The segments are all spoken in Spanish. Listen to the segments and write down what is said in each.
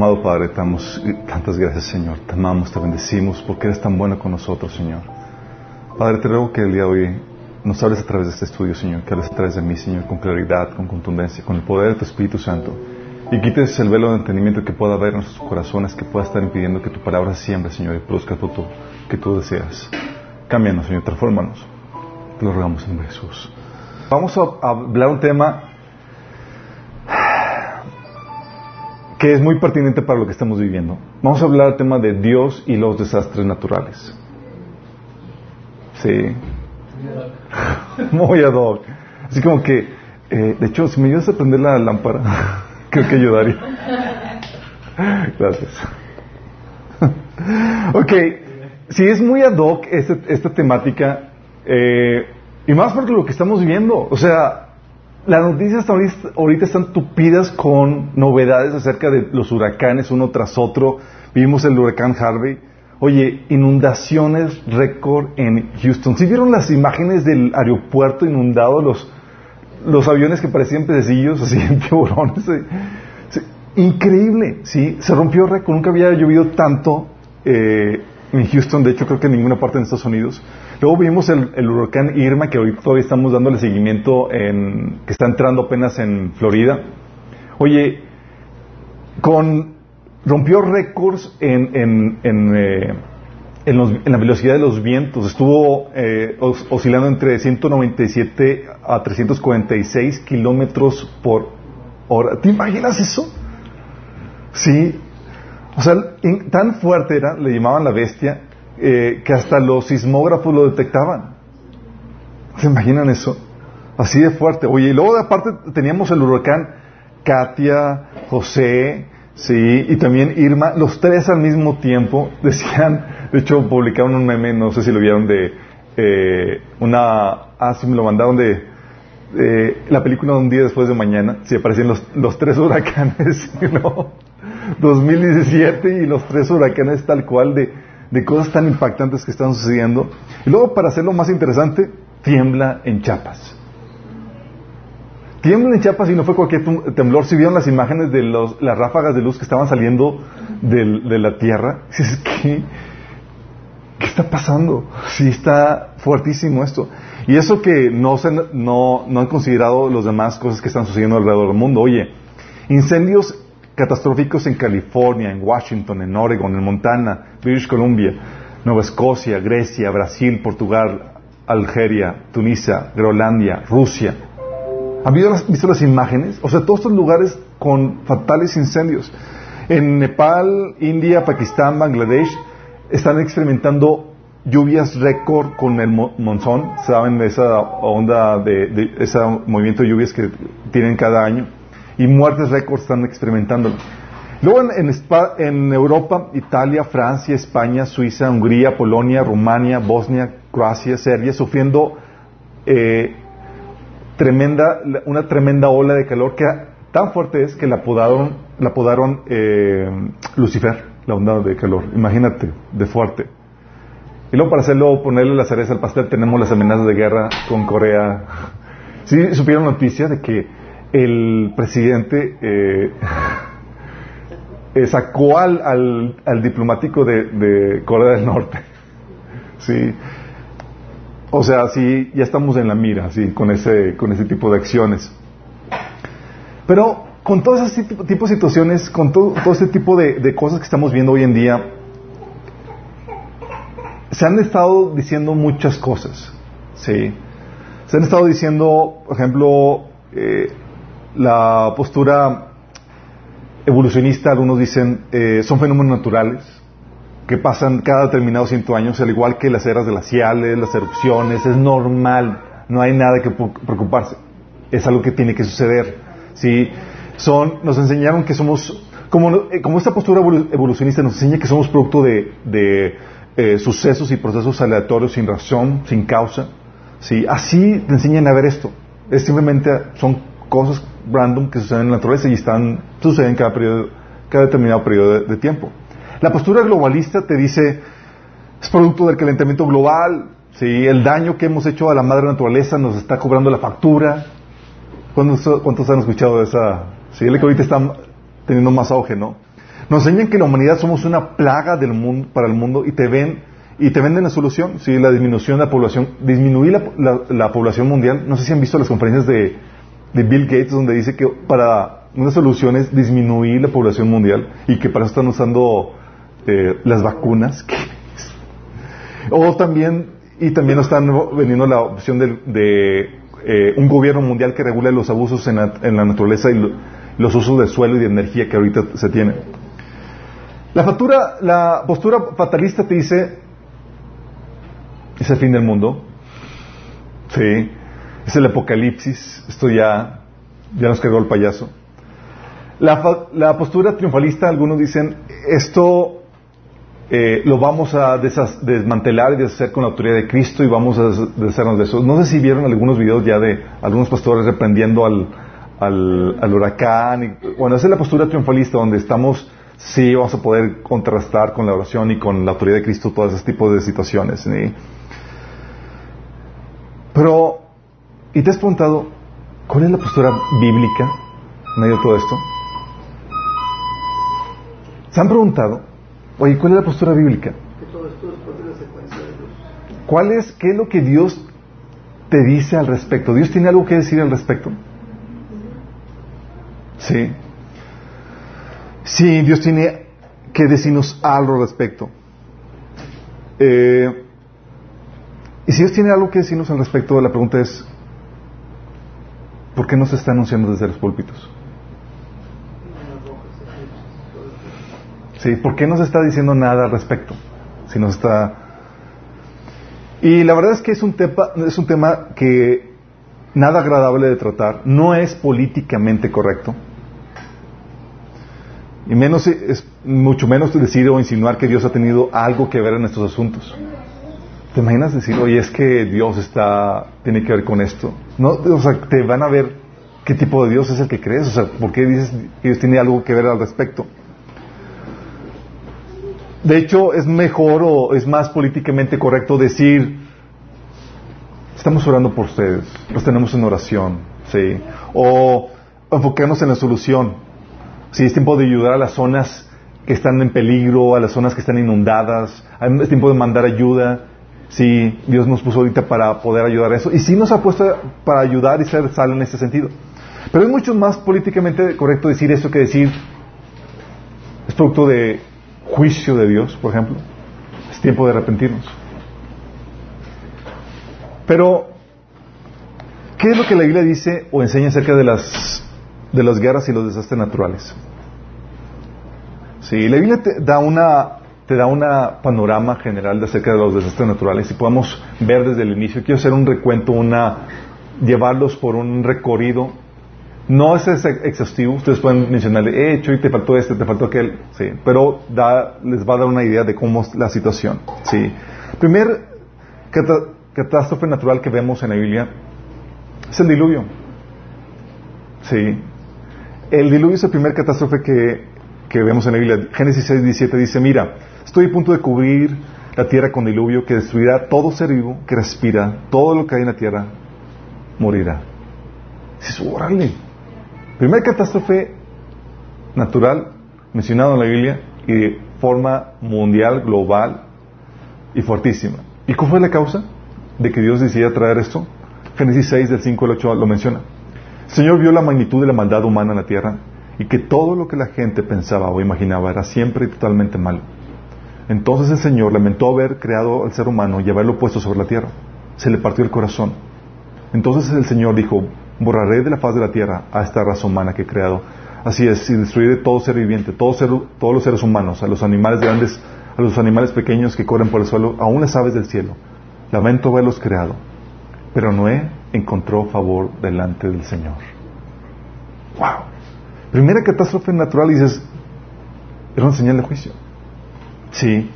Amado Padre, damos tantas gracias, Señor. Te amamos, te bendecimos porque eres tan bueno con nosotros, Señor. Padre, te ruego que el día de hoy nos hables a través de este estudio, Señor, que hables a través de mí, Señor, con claridad, con contundencia, con el poder de tu Espíritu Santo. Y quites el velo de entendimiento que pueda haber en nuestros corazones, que pueda estar impidiendo que tu palabra siembre, Señor, y produzca todo que tú deseas. Cámbianos, Señor, transfórmanos. Te lo rogamos en Jesús. Vamos a hablar un tema que es muy pertinente para lo que estamos viviendo. Vamos a hablar del tema de Dios y los desastres naturales. Sí. Muy ad hoc. Así como que, eh, de hecho, si me ayudas a prender la lámpara, creo que ayudaría. Gracias. ok, si es muy ad hoc esta, esta temática, eh, y más porque lo que estamos viendo, o sea, las noticias ahorita están tupidas con novedades acerca de los huracanes uno tras otro. Vimos el huracán Harvey. Oye, inundaciones récord en Houston. ¿Sí vieron las imágenes del aeropuerto inundado? Los, los aviones que parecían pececillos, así en tiburones. increíble, ¿sí? Se rompió récord. Nunca había llovido tanto eh, en Houston. De hecho, creo que en ninguna parte de Estados Unidos. Luego vimos el, huracán Irma, que hoy todavía estamos dándole seguimiento, en, que está entrando apenas en Florida. Oye, con, rompió récords en, en, en, eh, en, la velocidad de los vientos. Estuvo eh, oscilando entre 197 a 346 kilómetros por hora. ¿Te imaginas eso? Sí. O sea, tan fuerte era, le llamaban la bestia, eh, que hasta los sismógrafos lo detectaban. ¿Se imaginan eso? Así de fuerte. Oye, y luego de aparte teníamos el huracán Katia, José, sí, y también Irma, los tres al mismo tiempo decían, de hecho publicaron un meme, no sé si lo vieron, de eh, una, ah, sí me lo mandaron de la película de un día después de mañana, si aparecían los, los tres huracanes, ¿no? 2017 y los tres huracanes tal cual de de cosas tan impactantes que están sucediendo. Y luego, para hacerlo más interesante, tiembla en Chiapas. Tiembla en Chiapas y no fue cualquier temblor. Si vieron las imágenes de los, las ráfagas de luz que estaban saliendo de la tierra, ¿qué, ¿qué está pasando? Sí, está fuertísimo esto. Y eso que no, se, no, no han considerado las demás cosas que están sucediendo alrededor del mundo. Oye, incendios catastróficos en California, en Washington, en Oregon, en Montana, British Columbia, Nueva Escocia, Grecia, Brasil, Portugal, Algeria, Tunisia, Groenlandia, Rusia. ¿Han visto las imágenes? O sea, todos estos lugares con fatales incendios. En Nepal, India, Pakistán, Bangladesh están experimentando lluvias récord con el monzón. ¿Saben de esa onda, de, de ese movimiento de lluvias que tienen cada año? Y muertes récords están experimentando. Luego en, en, Europa, Italia, Francia, España, Suiza, Hungría, Polonia, Rumania, Bosnia, Croacia, Serbia, sufriendo eh, tremenda, una tremenda ola de calor que tan fuerte es que la apodaron, la apodaron eh, Lucifer, la onda de calor. Imagínate, de fuerte. Y luego para hacerlo, ponerle la cereza al pastel, tenemos las amenazas de guerra con Corea. ¿Sí supieron noticias de que el presidente eh, sacó al, al, diplomático de, Corea del Norte. Sí. O sea, sí, ya estamos en la mira, sí, con ese, con ese tipo de acciones. Pero con todo ese tipo, de situaciones, con todo, todo ese tipo de, de, cosas que estamos viendo hoy en día, se han estado diciendo muchas cosas, sí. Se han estado diciendo, por ejemplo, eh, la postura evolucionista, algunos dicen, eh, son fenómenos naturales que pasan cada determinado ciento años, al igual que las eras glaciales, las erupciones, es normal, no hay nada que preocuparse, es algo que tiene que suceder. ¿sí? Son, nos enseñaron que somos, como, eh, como esta postura evolucionista nos enseña que somos producto de, de eh, sucesos y procesos aleatorios sin razón, sin causa, ¿sí? así te enseñan a ver esto. Es simplemente son cosas random que suceden en la naturaleza y están, suceden cada, periodo, cada determinado periodo de, tiempo. La postura globalista te dice, es producto del calentamiento global, ¿sí? el daño que hemos hecho a la madre naturaleza nos está cobrando la factura. ¿Cuántos, cuántos han escuchado de esa? Sí, el que está teniendo más auge, ¿no? Nos enseñan que la humanidad somos una plaga del mundo, para el mundo y te ven y te venden la solución, sí, la disminución de la población, disminuir la, población mundial. No sé si han visto las conferencias de, Bill Gates donde dice que para una solución es disminuir la población mundial y que para eso están usando eh, las vacunas. o también, y también están vendiendo la opción de, eh, un gobierno mundial que regule los abusos en la, naturaleza y los usos del suelo y de energía que ahorita se tienen. La, factura, la postura fatalista te dice, es el fin del mundo, sí, es el apocalipsis, esto ya, ya nos quedó el payaso. La, postura triunfalista, algunos dicen, esto eh, lo vamos a desmantelar y deshacer con la autoridad de Cristo y vamos a deshacernos de eso. No sé si vieron algunos videos ya de algunos pastores reprendiendo al, huracán. Bueno, esa es la postura triunfalista donde estamos sí vamos a poder contrastar con la oración y con la autoridad de Cristo todos esos tipos de situaciones. Pero, ¿y te has preguntado cuál es la postura bíblica en medio de todo esto? ¿Se han preguntado, oye, cuál es la postura bíblica? ¿Cuál es, qué es lo que Dios te dice al respecto? ¿Dios tiene algo que decir al respecto? Sí. Sí, Dios tiene que decirnos algo al respecto. Eh, y si Dios tiene algo que decirnos al respecto, la pregunta es, ¿por qué no se está anunciando desde los púlpitos? Sí, ¿por qué no se está diciendo nada al respecto? Si no está... Y la verdad es que es un tema, es un tema que nada agradable de tratar, no es políticamente correcto. Y menos es mucho menos decir o insinuar que Dios ha tenido algo que ver en estos asuntos. ¿Te imaginas decir, oye, es que Dios está, tiene que ver con esto? No, o sea, te van a ver qué tipo de Dios es el que crees, o sea, ¿por qué dices que Dios tiene algo que ver al respecto? De hecho, es mejor o es más políticamente correcto decir, estamos orando por ustedes, los tenemos en oración, ¿sí? O enfocarnos en la solución. Si es tiempo de ayudar a las zonas que están en peligro, a las zonas que están inundadas, es tiempo de mandar ayuda. Si Dios nos puso ahorita para poder ayudar a eso. Y sí nos ha puesto para ayudar y ser sal en ese sentido. Pero es mucho más políticamente correcto decir eso que decir es producto de juicio de Dios, por ejemplo. Es tiempo de arrepentirnos. Pero, ¿qué es lo que la Biblia dice o enseña acerca de las de las guerras y los desastres naturales. Sí, la Biblia te da una te da una panorama general de acerca de los desastres naturales y podemos ver desde el inicio. Quiero hacer un recuento, una llevarlos por un recorrido. No es exhaustivo, ustedes pueden mencionarle, eh, hecho y te faltó este, te faltó aquel, sí, pero da, les va a dar una idea de cómo es la situación. Sí. Primer catástrofe natural que vemos en la Biblia es el diluvio. Sí. El diluvio es el primer catástrofe que, vemos en la Biblia. Génesis 6, 17 dice, mira, estoy a punto de cubrir la tierra con diluvio que destruirá todo ser vivo que respira, todo lo que hay en la tierra morirá. Dices, órale. Primer catástrofe natural mencionado en la Biblia y de forma mundial, global y fortísima. ¿Y cuál fue la causa de que Dios decidiera traer esto? Génesis 6 del 5 al 8 lo menciona. El Señor vio la magnitud de la maldad humana en la tierra y que todo lo que la gente pensaba o imaginaba era siempre y totalmente malo. Entonces el Señor lamentó haber creado al ser humano y haberlo puesto sobre la tierra. Se le partió el corazón. Entonces el Señor dijo, borraré de la faz de la tierra a esta raza humana que he creado. Así es, y destruiré todo ser viviente, todos los seres humanos, a los animales grandes, a los animales pequeños que corren por el suelo, aún las aves del cielo. Lamento haberlos creado. Pero Noé encontró favor delante del Señor. ¡Wow! Primera catástrofe natural y dices, era una señal de juicio. Sí.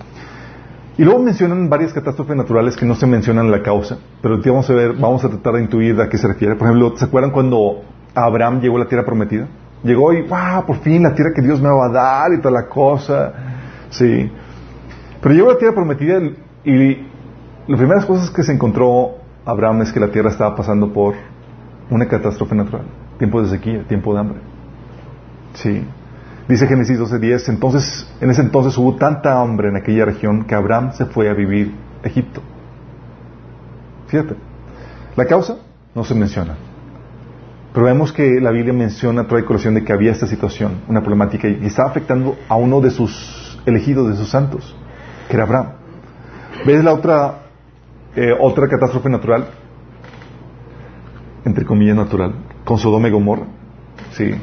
Y luego mencionan varias catástrofes naturales que no se mencionan la causa, pero vamos a ver, vamos a tratar de intuir a qué se refiere. Por ejemplo, ¿se acuerdan cuando Abraham llegó a la tierra prometida? Llegó y, wow, por fin la tierra que Dios me va a dar y toda la cosa. Sí. Pero llegó a la tierra prometida y las primeras cosas que se encontró Abraham es que la tierra estaba pasando por una catástrofe natural, tiempo de sequía, tiempo de hambre. Sí. Dice Génesis 12:10, entonces, en ese entonces hubo tanta hambre en aquella región que Abraham se fue a vivir a Egipto. Fíjate, la causa no se menciona. Pero vemos que la Biblia menciona, trae colación de que había esta situación, una problemática, y estaba afectando a uno de sus elegidos, de sus santos, que era Abraham. ¿Ves la otra, eh, otra catástrofe natural? Entre comillas natural, con Sodoma y Gomorra. Sí.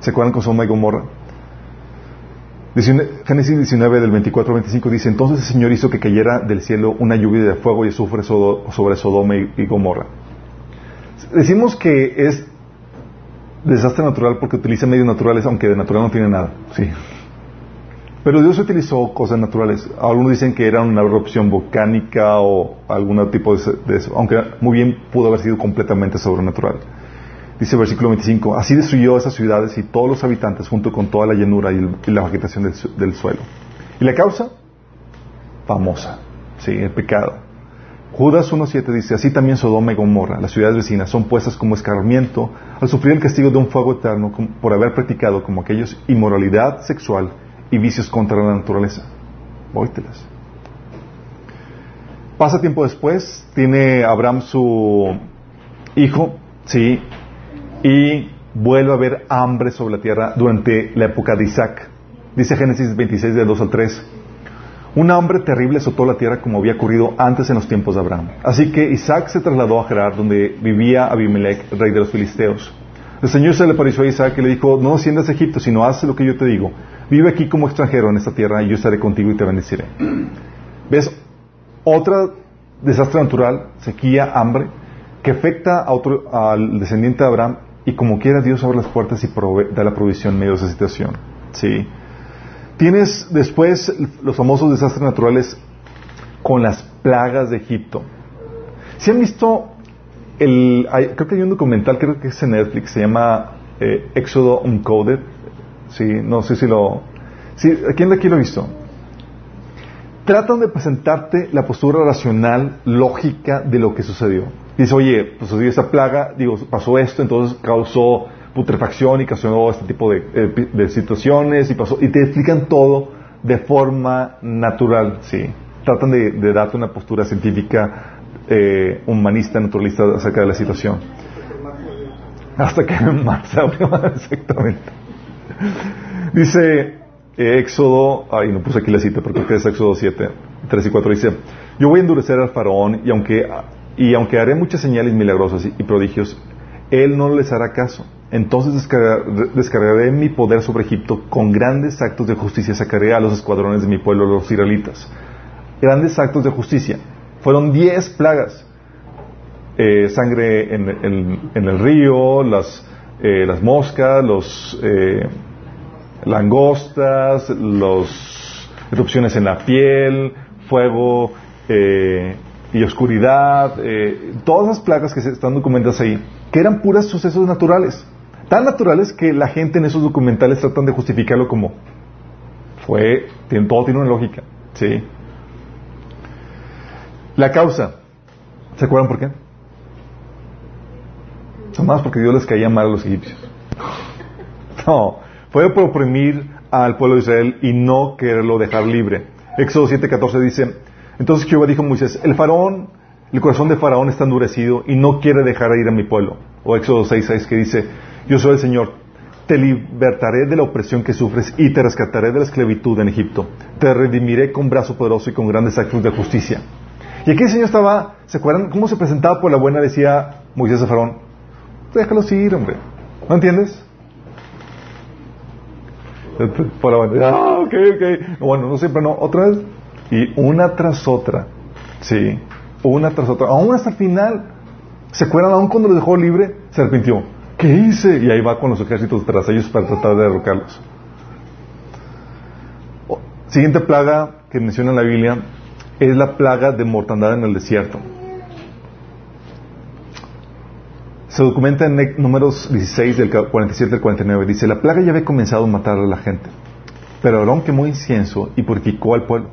¿Se acuerdan con Sodoma y Gomorra? Génesis 19 del 24 al 25 dice, entonces el Señor hizo que cayera del cielo una lluvia de fuego y azufre sobre Sodoma y Gomorra decimos que es desastre natural porque utiliza medios naturales, aunque de natural no tiene nada. Sí. Pero Dios utilizó cosas naturales. Algunos dicen que era una erupción volcánica o algún tipo de, eso, aunque muy bien pudo haber sido completamente sobrenatural. Dice el versículo 25, así destruyó esas ciudades y todos los habitantes junto con toda la llanura y, la vegetación del, suelo. ¿Y la causa? Famosa, sí, el pecado. Judas 1.7 dice, así también Sodoma y Gomorra, las ciudades vecinas, son puestas como escarmiento al sufrir el castigo de un fuego eterno por haber practicado como aquellos inmoralidad sexual y vicios contra la naturaleza. Vóytelas. Pasa tiempo después, tiene Abraham su hijo, sí, y vuelve a haber hambre sobre la tierra durante la época de Isaac. Dice Génesis 26 de 2 al 3. Un hambre terrible azotó la tierra como había ocurrido antes en los tiempos de Abraham. Así que Isaac se trasladó a Gerar, donde vivía Abimelech, rey de los filisteos. El Señor se le apareció a Isaac y le dijo, no asciendas a Egipto, sino haz lo que yo te digo. Vive aquí como extranjero en esta tierra y yo estaré contigo y te bendeciré. ¿Ves? Otra desastre natural, sequía, hambre, que afecta a otro, al descendiente de Abraham y como quiera Dios abre las puertas y da la provisión en medio de esa situación. Sí. Tienes después los famosos desastres naturales con las plagas de Egipto. Si han visto el, creo que hay un documental, creo que es en Netflix, se llama eh, Éxodo Uncoded. Sí, no sé si lo, ¿quién aquí lo ha visto? Tratan de presentarte la postura racional, lógica de lo que sucedió. Dice, oye, pues esa plaga, digo, pasó esto, entonces causó putrefacción y ocasionó este tipo eh, de, situaciones y pasó, y te explican todo de forma natural, sí. Tratan de, darte una postura científica, eh, humanista, naturalista acerca de la situación. Hasta que Marx exactamente. Dice eh, Éxodo, ay, no puse aquí la cita, porque es Éxodo 7, 3 y 4, dice, yo voy a endurecer al faraón y aunque, y aunque haré muchas señales milagrosas y prodigios, él no les hará caso entonces descargaré mi poder sobre Egipto, con grandes actos de justicia sacaré a los escuadrones de mi pueblo, los israelitas. Grandes actos de justicia. Fueron diez plagas. Eh, sangre en, el río, las, eh, las moscas, los eh, langostas, las erupciones en la piel, fuego y oscuridad, todas las plagas que están documentadas ahí, que eran puras sucesos naturales tan naturales que la gente en esos documentales tratan de justificarlo como fue, todo tiene una lógica, ¿sí? La causa, ¿se acuerdan por qué? Son más porque Dios les caía mal a los egipcios. No, fue por oprimir al pueblo de Israel y no quererlo dejar libre. Éxodo 7:14 dice, entonces Jehová dijo a Moisés, el faraón, el corazón de faraón está endurecido y no quiere dejar ir a mi pueblo. O Éxodo 6:6 que dice, yo soy el Señor. Te libertaré de la opresión que sufres y te rescataré de la esclavitud en Egipto. Te redimiré con brazo poderoso y con grandes actos de justicia. Y aquí el Señor estaba, ¿se acuerdan cómo se presentaba por la buena? Decía Moisés a Faraón, déjalo ir, hombre. ¿No entiendes? Por la buena. Ah, ok, ok. Bueno, no siempre, no. Otra vez. Y una tras otra. Sí. Una tras otra. Aún hasta el final. ¿Se acuerdan? Aún cuando lo dejó libre, se arrepintió. ¿qué hice? Y ahí va con los ejércitos tras ellos para tratar de derrocarlos. Siguiente plaga que menciona la Biblia es la plaga de mortandad en el desierto. Se documenta en números 16 del 47 al 49. Dice, la plaga ya había comenzado a matar a la gente, pero Aarón quemó incienso y purificó al pueblo.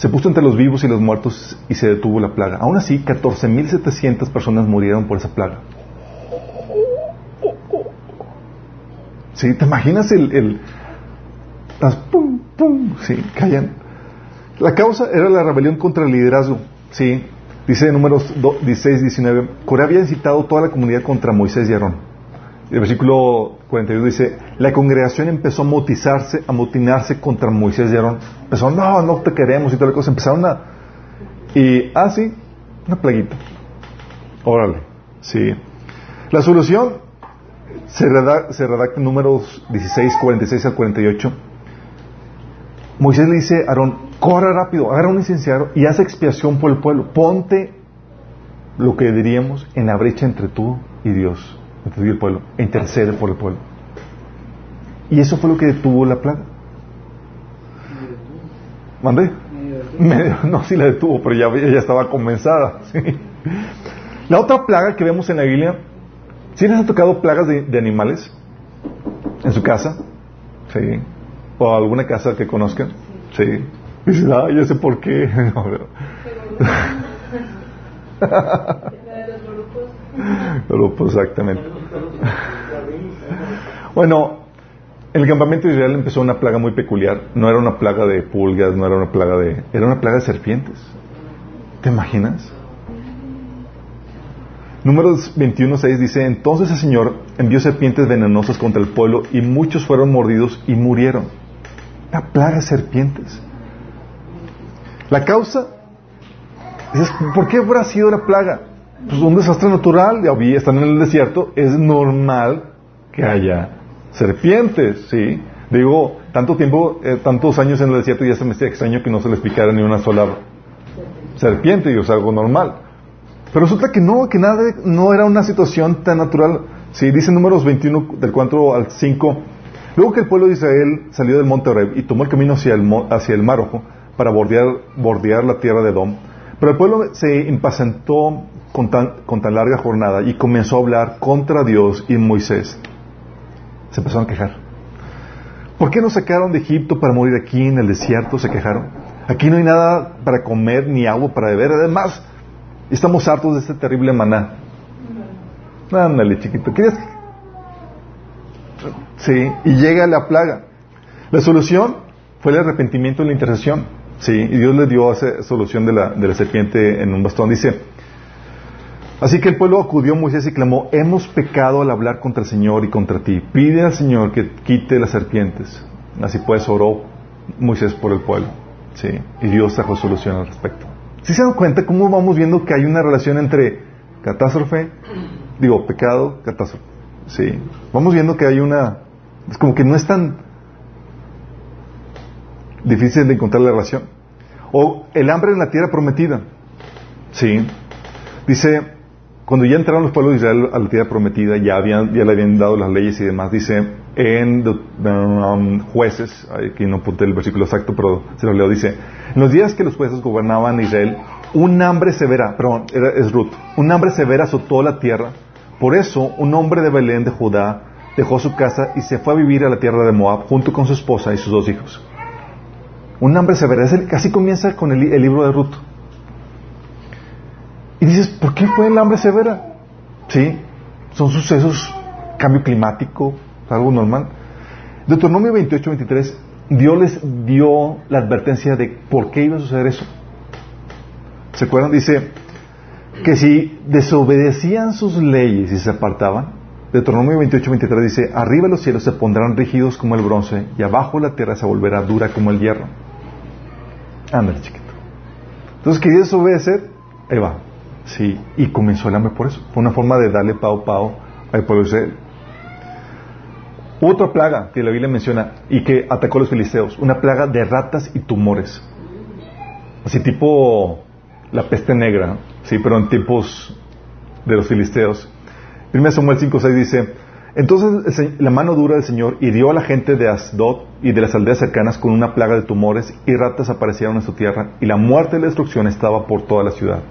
Se puso entre los vivos y los muertos y se detuvo la plaga. Aún así, 14.700 personas murieron por esa plaga. ¿Sí? ¿Te imaginas el, Las pum, pum, sí, caían. La causa era la rebelión contra el liderazgo, sí. Dice en números 16, 19, Coré había incitado toda la comunidad contra Moisés y Aarón. El versículo 41 dice, la congregación empezó a motizarse, a motinarse contra Moisés y Aarón. Empezó, no, no te queremos y toda la cosa. Empezaron a... Y, ah, sí, una plaguita. Órale, sí. La solución se redacta, se redacta en números 16, 46 al 48. Moisés le dice a Aarón, corre rápido, agarra un licenciado y haz expiación por el pueblo. Ponte lo que diríamos en la brecha entre tú y Dios, y el pueblo. E intercede por el pueblo. Y eso fue lo que detuvo la plaga. ¿Mandé? no, sí la detuvo, pero ya, ya estaba comenzada. La otra plaga que vemos en la Biblia, ¿sí les ha tocado plagas de, de animales en su casa? Sí. ¿O alguna casa que conozcan? Sí. Dices, ah, ya sé por qué. Exactamente. Bueno, en el campamento de Israel empezó una plaga muy peculiar. No era una plaga de pulgas, no era una plaga de... Era una plaga de serpientes. ¿Te imaginas? Números 21.6 dice, entonces el Señor envió serpientes venenosas contra el pueblo y muchos fueron mordidos y murieron. Una plaga de serpientes. La causa, ¿por qué habrá sido la plaga? Pues un desastre natural, ya vi, están en el desierto, es normal que haya serpientes, ¿sí? Digo, tanto tiempo, eh, tantos años en el desierto ya se me hacía extraño que no se les picara ni una sola serpiente, y es algo normal. Pero resulta que no, que nada, no era una situación tan natural. Sí, dice números 21 del 4 al 5. Luego que el pueblo de Israel salió del monte Oreb y tomó el camino hacia el, hacia el mar Ojo para bordear, bordear la tierra de Edom, pero el pueblo se impacientó con tan, larga jornada y comenzó a hablar contra Dios y Moisés. Se empezaron a quejar. ¿Por qué nos sacaron de Egipto para morir aquí en el desierto? Se quejaron. Aquí no hay nada para comer ni agua para beber. Además, Estamos hartos de este terrible maná. Ándale, chiquito. ¿Quieres? Sí, y llega la plaga. La solución fue el arrepentimiento y la intercesión. Sí, y Dios le dio esa solución de la, de la serpiente en un bastón. Dice, así que el pueblo acudió a Moisés y clamó, hemos pecado al hablar contra el Señor y contra ti. Pide al Señor que quite las serpientes. Así pues oró Moisés por el pueblo. Sí, y Dios trajo solución al respecto. Si se dan cuenta cómo vamos viendo que hay una relación entre catástrofe, digo, pecado, catástrofe? Sí. Vamos viendo que hay una... Es como que no es tan difícil de encontrar la relación. O el hambre en la tierra prometida. Sí. Dice, cuando ya entraron los pueblos de Israel a la tierra prometida, ya, habían, ya le habían dado las leyes y demás, dice en um, jueces, aquí no apunté el versículo exacto, pero se lo leo, dice, en los días que los jueces gobernaban Israel, un hambre severa, perdón, es Ruth, un hambre severa azotó la tierra, por eso un hombre de Belén de Judá dejó su casa y se fue a vivir a la tierra de Moab junto con su esposa y sus dos hijos. Un hambre severa, casi comienza con el, el libro de Ruth. Y dices, ¿por qué fue el hambre severa? Sí, son sucesos, cambio climático, algo normal. Deuteronomio 28, 23, Dios les dio la advertencia de por qué iba a suceder eso. ¿Se acuerdan? Dice que si desobedecían sus leyes y se apartaban, Deuteronomio 28, 23 dice, arriba los cielos se pondrán rígidos como el bronce y abajo la tierra se volverá dura como el hierro. Ándale, chiquito. Entonces quería desobedecer, ahí va. Sí, y comenzó el hambre por eso. Fue una forma de darle pao pao al pueblo de Israel. Otra plaga que la Biblia menciona y que atacó a los filisteos, una plaga de ratas y tumores. Así tipo la peste negra, sí, pero en tiempos de los filisteos. 1 Samuel 5.6 dice, entonces la mano dura del Señor hirió a la gente de Asdod y de las aldeas cercanas con una plaga de tumores y ratas aparecieron en su tierra y la muerte y la destrucción estaba por toda la ciudad.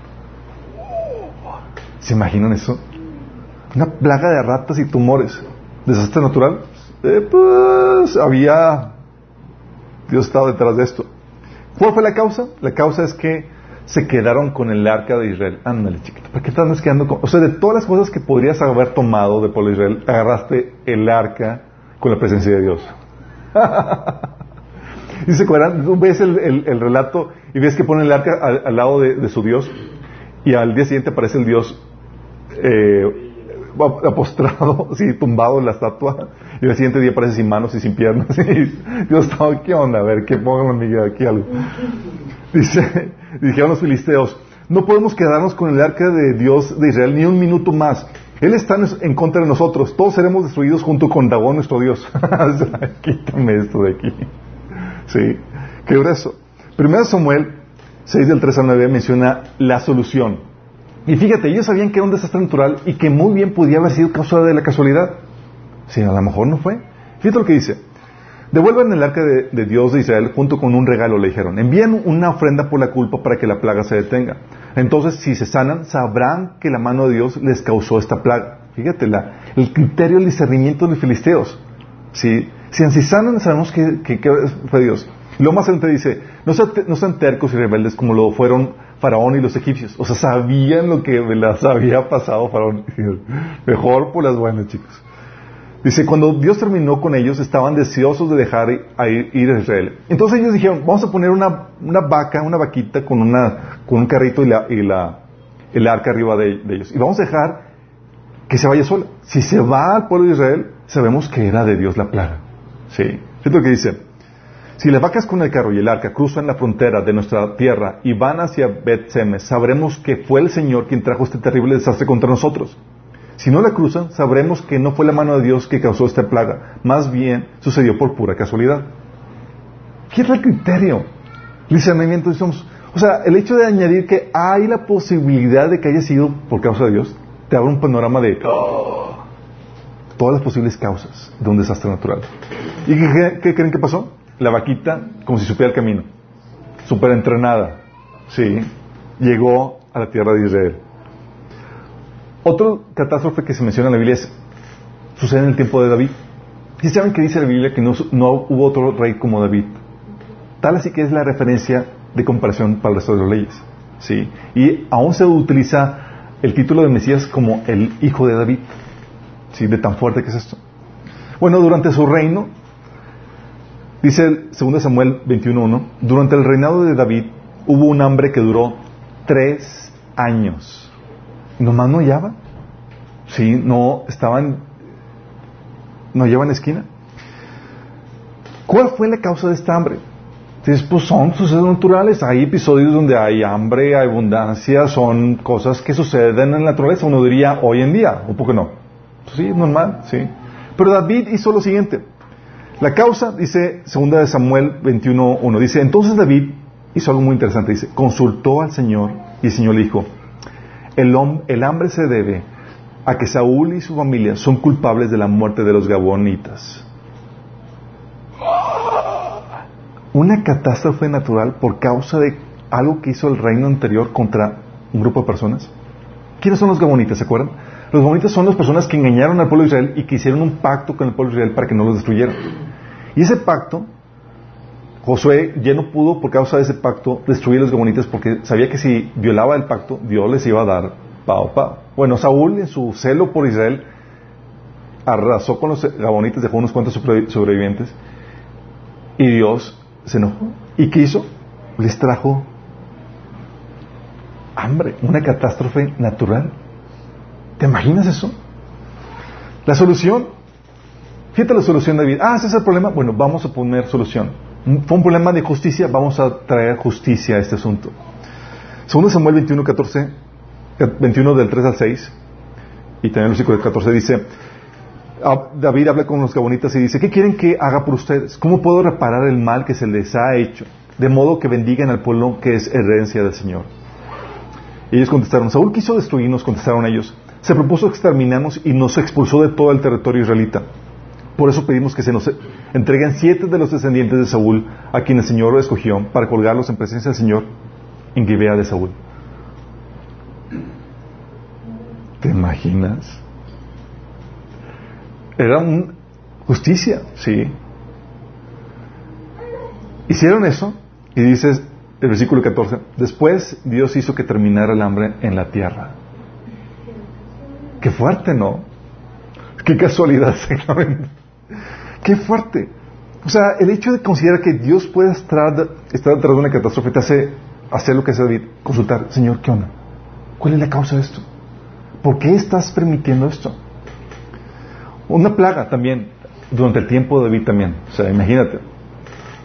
¿Se imaginan eso? Una plaga de ratas y tumores. ¿Desastre natural? Eh, pues había... Dios estaba detrás de esto. ¿Cuál fue la causa? La causa es que se quedaron con el arca de Israel. Ándale, chiquito. ¿Por qué estás quedando con.? O sea, de todas las cosas que podrías haber tomado de pueblo de Israel, agarraste el arca con la presencia de Dios. Dice, tú ves el, relato y ves que pone el arca al, lado de, su Dios y al día siguiente aparece el Dios eh, apostrado, sí, tumbado en la estatua y al siguiente día aparece sin manos y sin piernas. Y Dios estaba, ¿qué onda? A ver, que pongan aquí algo. Dice, dijeron los filisteos, no podemos quedarnos con el arca de Dios de Israel ni un minuto más. Él está en contra de nosotros. Todos seremos destruidos junto con Dagón, nuestro Dios. Quítame esto de aquí. Sí, qué grueso. Primero Samuel 6 del 3 al 9 menciona la solución. Y fíjate, ellos sabían que era un desastre natural y que muy bien podía haber sido causa de la casualidad. Sí, a lo mejor no fue. Fíjate lo que dice. Devuelvan el arca de, Dios de Israel junto con un regalo, le dijeron. Envíen una ofrenda por la culpa para que la plaga se detenga. Entonces, si se sanan, sabrán que la mano de Dios les causó esta plaga. Fíjate, la, el criterio del discernimiento de los filisteos. Si, si se sanan, sabemos que, fue Dios. lo más adelante dice, no sean, no sean tercos y rebeldes como lo fueron Faraón y los egipcios. O sea, sabían lo que les había pasado Faraón. Mejor por las buenas, chicos. Dice, cuando Dios terminó con ellos, estaban deseosos de dejar ir, a Israel. Entonces ellos dijeron, vamos a poner una, vaca, una vaquita con, una, con un carrito y, la, y el arca arriba de, ellos. Y vamos a dejar que se vaya sola. Si se va al pueblo de Israel, sabemos que era de Dios la plaga. Sí. Es lo que dice. Si las vacas con el carro y el arca cruzan la frontera de nuestra tierra y van hacia Bet Semes, sabremos que fue el Señor quien trajo este terrible desastre contra nosotros. Si no la cruzan, sabremos que no fue la mano de Dios que causó esta plaga, más bien sucedió por pura casualidad. ¿Qué es el criterio? Discernimiento, o sea, el hecho de añadir que hay la posibilidad de que haya sido por causa de Dios, te abre un panorama de todas las posibles causas de un desastre natural. ¿Y qué, creen que pasó? La vaquita, como si supiera el camino, súper entrenada, sí, llegó a la tierra de Israel. Otra catástrofe que se menciona en la Biblia es, sucede en el tiempo de David. ¿Y saben que dice la Biblia que no, hubo otro rey como David? Tal así que es la referencia de comparación para el resto de las leyes. ¿sí? Y aún se utiliza el título de Mesías como el hijo de David. ¿sí? De tan fuerte que es esto. Bueno, durante su reino, dice 2 Samuel 21.1, durante el reinado de David hubo un hambre que duró tres años nomás no hallaban. Sí, no estaban, no llevan esquina. ¿Cuál fue la causa de esta hambre? Entonces, pues son sucesos naturales. Hay episodios donde hay hambre, hay abundancia, son cosas que suceden en la naturaleza. Uno diría hoy en día, un poco no. Sí, normal, sí. Pero David hizo lo siguiente. La causa, dice segunda de Samuel 21.1, dice, entonces David hizo algo muy interesante, dice, consultó al Señor y el Señor le dijo, el, hambre se debe a que Saúl y su familia son culpables de la muerte de los gabonitas. Una catástrofe natural por causa de algo que hizo el reino anterior contra un grupo de personas. ¿Quiénes son los gabonitas? ¿Se acuerdan? Los gabonitas son las personas que engañaron al pueblo de Israel y que hicieron un pacto con el pueblo de Israel para que no los destruyeran. Y ese pacto Josué ya no pudo, por causa de ese pacto, destruir los gabonitas porque sabía que si violaba el pacto, Dios les iba a dar pao pao. Bueno, Saúl, en su celo por Israel, arrasó con los gabonitas, dejó unos cuantos sobrevivientes y Dios se enojó. ¿Y qué hizo? Les trajo hambre, una catástrofe natural. ¿Te imaginas eso? La solución, fíjate la solución David. Ah, ese es el problema. Bueno, vamos a poner solución fue un problema de justicia, vamos a traer justicia a este asunto. Segundo Samuel 21, 14, 21 del 3 al 6, y también el versículo 14 dice, ah, David habla con los gabonitas y dice, ¿qué quieren que haga por ustedes? ¿Cómo puedo reparar el mal que se les ha hecho? De modo que bendigan al pueblo que es herencia del Señor. Y ellos contestaron, Saúl quiso destruirnos, contestaron ellos. Se propuso exterminarnos y nos expulsó de todo el territorio israelita. Por eso pedimos que se nos entreguen siete de los descendientes de Saúl a quien el Señor lo escogió para colgarlos en presencia del Señor en Gibea de Saúl. ¿Te imaginas? Era un justicia, sí. Hicieron eso y dices el versículo 14, después Dios hizo que terminara el hambre en la tierra. Qué fuerte, ¿no? Qué casualidad, seguramente. Qué fuerte. O sea, el hecho de considerar que Dios puede estar, estar detrás de una catástrofe te hace hacer lo que hace David, consultar, Señor, ¿qué onda? ¿Cuál es la causa de esto? ¿Por qué estás permitiendo esto? Una plaga también, durante el tiempo de David también. O sea, imagínate.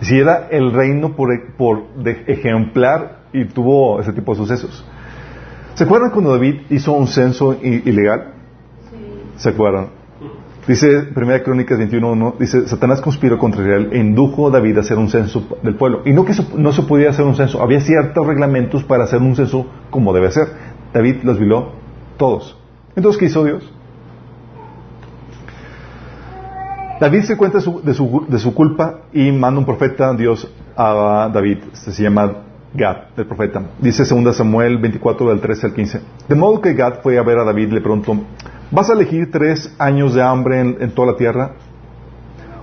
Si era el reino por, por de ejemplar y tuvo ese tipo de sucesos. ¿Se acuerdan cuando David hizo un censo ilegal? Sí. ¿Se acuerdan? Dice 1 Crónicas 21.1, dice, Satanás conspiró contra Israel e indujo a David a hacer un censo del pueblo. Y no que no se podía hacer un censo, había ciertos reglamentos para hacer un censo como debe ser. David los violó todos. Entonces, ¿qué hizo Dios? David se cuenta de, su, de su culpa y manda un profeta a Dios a David. Este se llama Gad, el profeta. Dice 2 Samuel 24 del 13 al 15. De modo que Gad fue a ver a David y le preguntó, ¿vas a elegir tres años de hambre en, toda la tierra?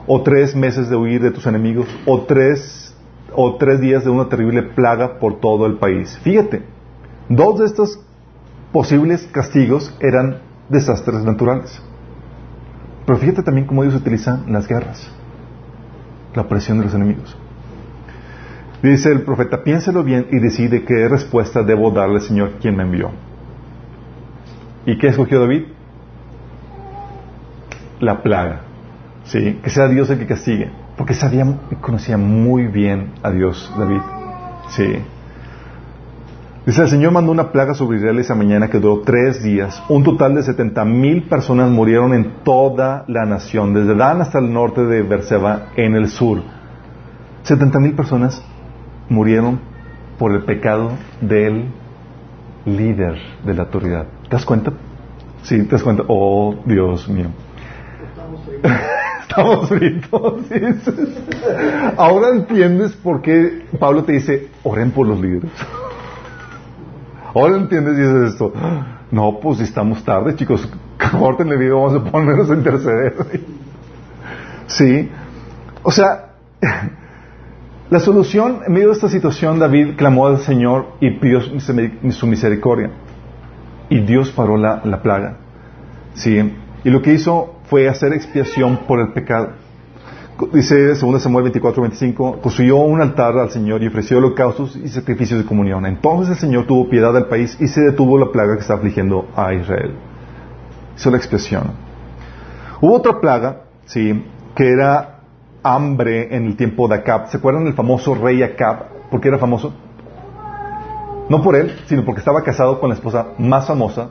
¿O tres meses de huir de tus enemigos? ¿O tres, ¿O tres días de una terrible plaga por todo el país? Fíjate, dos de estos posibles castigos eran desastres naturales. Pero fíjate también cómo Dios utiliza las guerras, la opresión de los enemigos. Dice el profeta, piénselo bien y decide qué respuesta debo darle al Señor quien me envió. ¿Y qué escogió David? La plaga. ¿Sí? Que sea Dios el que castigue. Porque sabía y conocía muy bien a Dios David. Sí. Dice, el Señor mandó una plaga sobre Israel esa mañana que duró tres días. Un total de 70 mil personas murieron en toda la nación, desde Dan hasta el norte de Berseba, en el sur. 70 mil personas murieron por el pecado del líder de la autoridad. ¿Te das cuenta? Sí, te das cuenta. Oh, Dios mío. Estamos fritos. Ahora entiendes por qué Pablo te dice, oren por los líderes. Ahora entiendes y dices esto. No, pues estamos tarde, chicos. Córtenle vida, vamos a ponernos a interceder. Sí. O sea, la solución, en medio de esta situación, David clamó al Señor y pidió su misericordia. Y Dios paró la, plaga. ¿Sí? Y lo que hizo fue hacer expiación por el pecado. Dice 2 Samuel 24, 25, construyó un altar al Señor y ofreció holocaustos y sacrificios de comunión. Entonces el Señor tuvo piedad del país y se detuvo la plaga que está afligiendo a Israel. Hizo la expiación. Hubo otra plaga, sí, que era hambre en el tiempo de Acab. ¿Se acuerdan del famoso rey Acab? ¿Por qué era famoso? No por él, sino porque estaba casado con la esposa más famosa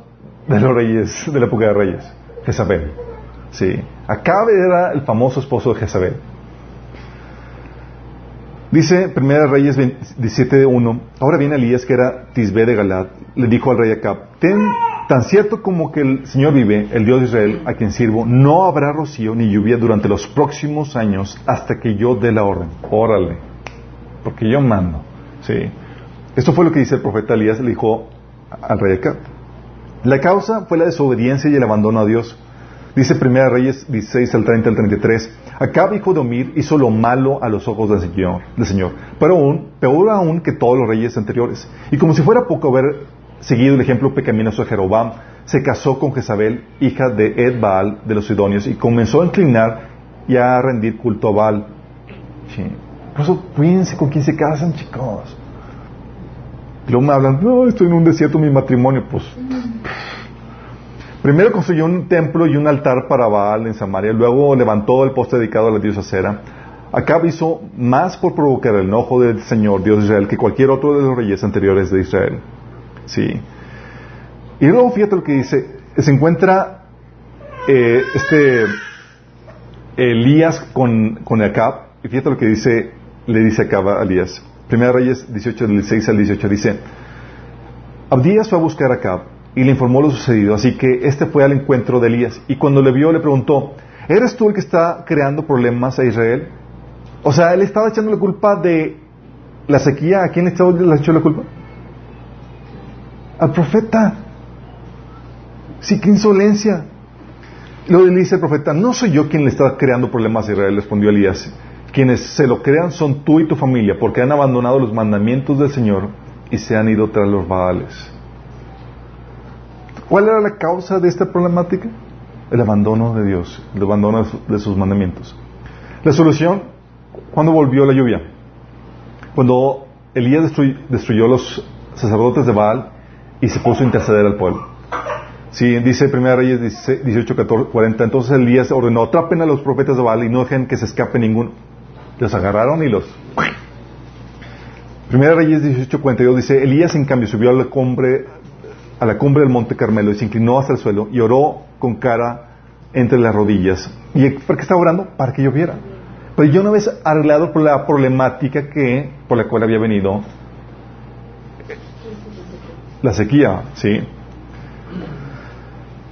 de los reyes, de la época de reyes, Jezabel. Sí. Acab era el famoso esposo de Jezabel. Dice 1 Reyes 17.1, ahora viene Elías, que era Tisbe de Galad, le dijo al rey Acab, Tan cierto como que el Señor vive, el Dios de Israel, a quien sirvo, no habrá rocío ni lluvia durante los próximos años hasta que yo dé la orden. Órale, porque yo mando. Sí. Esto fue lo que dice el profeta Elías, le dijo al rey Acab. La causa fue la desobediencia y el abandono a Dios. Dice 1 Reyes 16 al 30 al 33. Acab, hijo de Omir, hizo lo malo a los ojos del Señor, del Señor, pero aún, peor aún que todos los reyes anteriores. Y como si fuera poco ver seguido el ejemplo pecaminoso de Jeroboam, se casó con Jezabel, hija de Ed Baal de los Sidonios, y comenzó a inclinar y a rendir culto a Baal. Por eso cuídense con quién se casan, chicos. Luego me hablan, no, estoy en un desierto, mi matrimonio, pues. Primero construyó un templo y un altar para Baal en Samaria, luego levantó el poste dedicado a la diosa Cera. Acab hizo más por provocar el enojo del Señor, Dios de Israel, que cualquier otro de los reyes anteriores de Israel. Sí. Y luego fíjate lo que dice, se encuentra eh, este Elías con, con Acab, y fíjate lo que dice, le dice Acab a Elías. Primera Reyes 18, del 6 al 18, dice, Abdías fue a buscar a Acab y le informó lo sucedido, así que este fue al encuentro de Elías, y cuando le vio le preguntó, ¿eres tú el que está creando problemas a Israel? O sea, él estaba echando la culpa de la sequía, ¿a quién le echando la culpa? al profeta. Sí, qué insolencia. Luego le dice el profeta, no soy yo quien le está creando problemas a Israel, respondió Elías. Quienes se lo crean son tú y tu familia, porque han abandonado los mandamientos del Señor y se han ido tras los baales. ¿Cuál era la causa de esta problemática? El abandono de Dios, el abandono de sus mandamientos. La solución, ¿cuándo volvió la lluvia? Cuando Elías destruyó, destruyó los sacerdotes de Baal y se puso a interceder al pueblo. Sí, dice 1 Reyes 18, 40. Entonces Elías ordenó: atrapen a los profetas de Baal y no dejen que se escape ninguno. Los agarraron y los. 1 Reyes 18, 42 dice: Elías, en cambio, subió a la cumbre, a la cumbre del monte Carmelo y se inclinó hasta el suelo y oró con cara entre las rodillas. ¿Y por qué estaba orando? Para que lloviera. Pero yo una vez arreglado por la problemática que, por la cual había venido la sequía, ¿sí?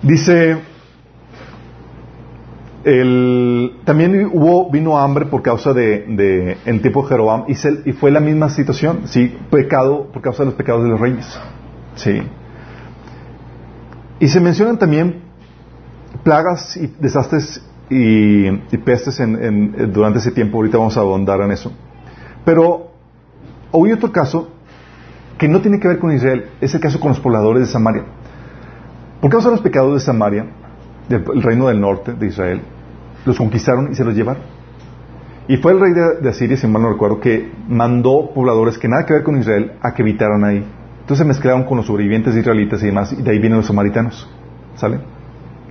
Dice, el, también hubo, vino hambre por causa de, de tiempo de Jeroboam y, y, fue la misma situación, ¿sí? Pecado por causa de los pecados de los reyes, ¿sí? Y se mencionan también plagas y desastres y, pestes en, durante ese tiempo, ahorita vamos a ahondar en eso. Pero hay otro caso que no tiene que ver con Israel, es el caso con los pobladores de Samaria. Por causa de los pecados de Samaria, del reino del norte de Israel, los conquistaron y se los llevaron. Y fue el rey de, Asiria, si mal no recuerdo, que mandó pobladores que nada que ver con Israel a que habitaran ahí. Entonces se mezclaron con los sobrevivientes israelitas y demás, y de ahí vienen los samaritanos. ¿Sale?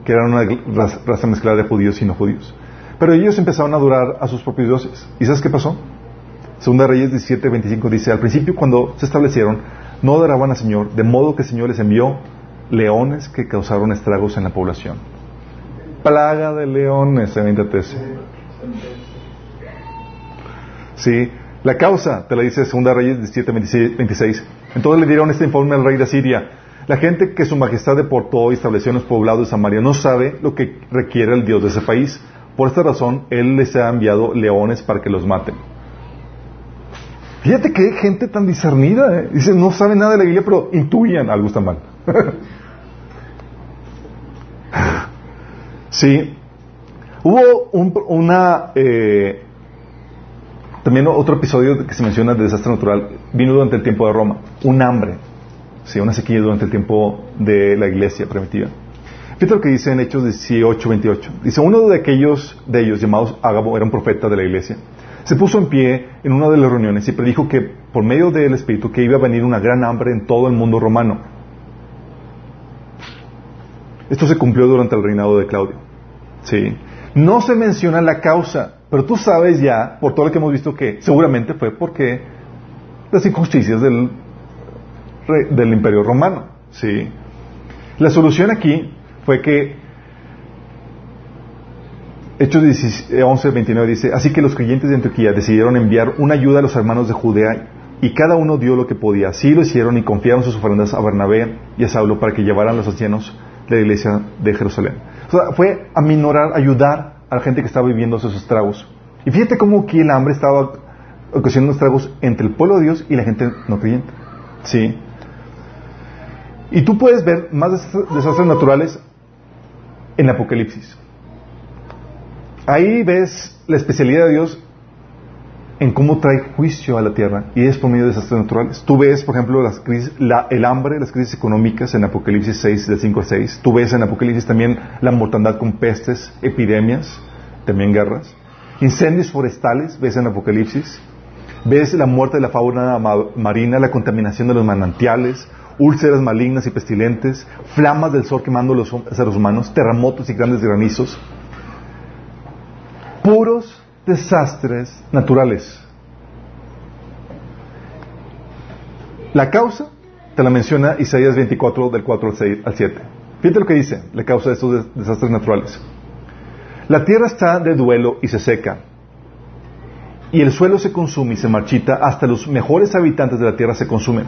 Que eran una raza mezclada de judíos y no judíos. Pero ellos empezaron a adorar a sus propios dioses. ¿Y sabes qué pasó? Segunda Reyes 17, 25 dice, al principio cuando se establecieron, no adoraban al Señor, de modo que el Señor les envió leones que causaron estragos en la población. Plaga de leones, evidentemente. Sí, la causa, te la dice Segunda Reyes 17, 26. Entonces le dieron este informe al rey de Siria. La gente que su majestad deportó y estableció en los poblados de Samaria no sabe lo que requiere el Dios de ese país. Por esta razón, Él les ha enviado leones para que los maten. Fíjate que gente tan discernida. ¿eh? Dice, no saben nada de la Biblia, pero intuían algo está mal. sí. Hubo una... Eh, también otro episodio que se menciona de desastre natural vino durante el tiempo de Roma. Un hambre. Sí, una sequía durante el tiempo de la iglesia primitiva. Fíjate lo que dice en Hechos 18, 28. Dice, uno de aquellos de ellos llamados Ágabo era un profeta de la iglesia se puso en pie en una de las reuniones y predijo que por medio del Espíritu que iba a venir una gran hambre en todo el mundo romano. Esto se cumplió durante el reinado de Claudio. Sí. No se menciona la causa, pero tú sabes ya, por todo lo que hemos visto, que seguramente fue porque las injusticias del, del imperio romano. Sí. La solución aquí fue que Hechos 11, 29 dice, así que los creyentes de Antioquía decidieron enviar una ayuda a los hermanos de Judea y cada uno dio lo que podía. Así lo hicieron y confiaron sus ofrendas a Bernabé y a Saulo para que llevaran los ancianos de la iglesia de Jerusalén. O sea, fue aminorar, ayudar a la gente que estaba viviendo esos estragos. Y fíjate cómo aquí el hambre estaba ocasionando estragos entre el pueblo de Dios y la gente no creyente. Sí. Y tú puedes ver más desastres naturales en Apocalipsis. Ahí ves la especialidad de Dios en cómo trae juicio a la tierra y es por medio de desastres naturales. Tú ves, por ejemplo, las crisis, el hambre, las crisis económicas en Apocalipsis 6, del 5 al 6. Tú ves en Apocalipsis también la mortandad con pestes, epidemias, también guerras. Incendios forestales, ves en Apocalipsis. Ves la muerte de la fauna marina, la contaminación de los manantiales, úlceras malignas y pestilentes, flamas del sol quemando los seres humanos, terremotos y grandes granizos puros desastres naturales. La causa te la menciona Isaías 24 del 4 al 7. Fíjate lo que dice, la causa de estos desastres naturales. La tierra está de duelo y se seca, y el suelo se consume y se marchita, hasta los mejores habitantes de la tierra se consumen.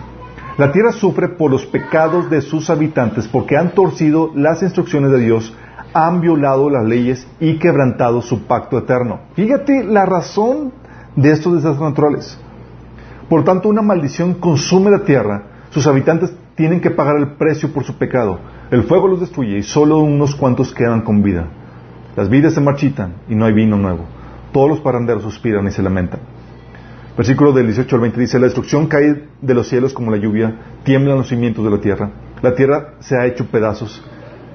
La tierra sufre por los pecados de sus habitantes, porque han torcido las instrucciones de Dios han violado las leyes y quebrantado su pacto eterno. Fíjate la razón de estos desastres naturales. Por tanto, una maldición consume la tierra, sus habitantes tienen que pagar el precio por su pecado. El fuego los destruye y solo unos cuantos quedan con vida. Las vidas se marchitan y no hay vino nuevo. Todos los paranderos suspiran y se lamentan. Versículo del 18 al 20 dice, la destrucción cae de los cielos como la lluvia, tiemblan los cimientos de la tierra, la tierra se ha hecho pedazos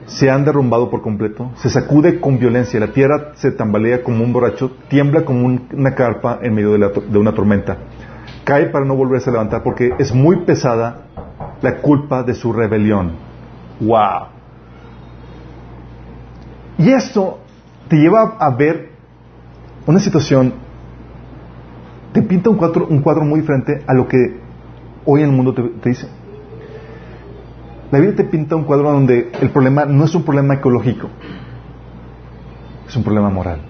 se han derrumbado por completo, se sacude con violencia, la tierra se tambalea como un borracho, tiembla como una carpa en medio de, una tormenta, cae para no volverse a levantar porque es muy pesada la culpa de su rebelión. ¡Wow! Y esto te lleva a ver una situación, te pinta un cuadro, un cuadro muy diferente a lo que hoy en el mundo te dice. La Biblia te pinta un cuadro donde el problema no es un problema ecológico, es un problema moral.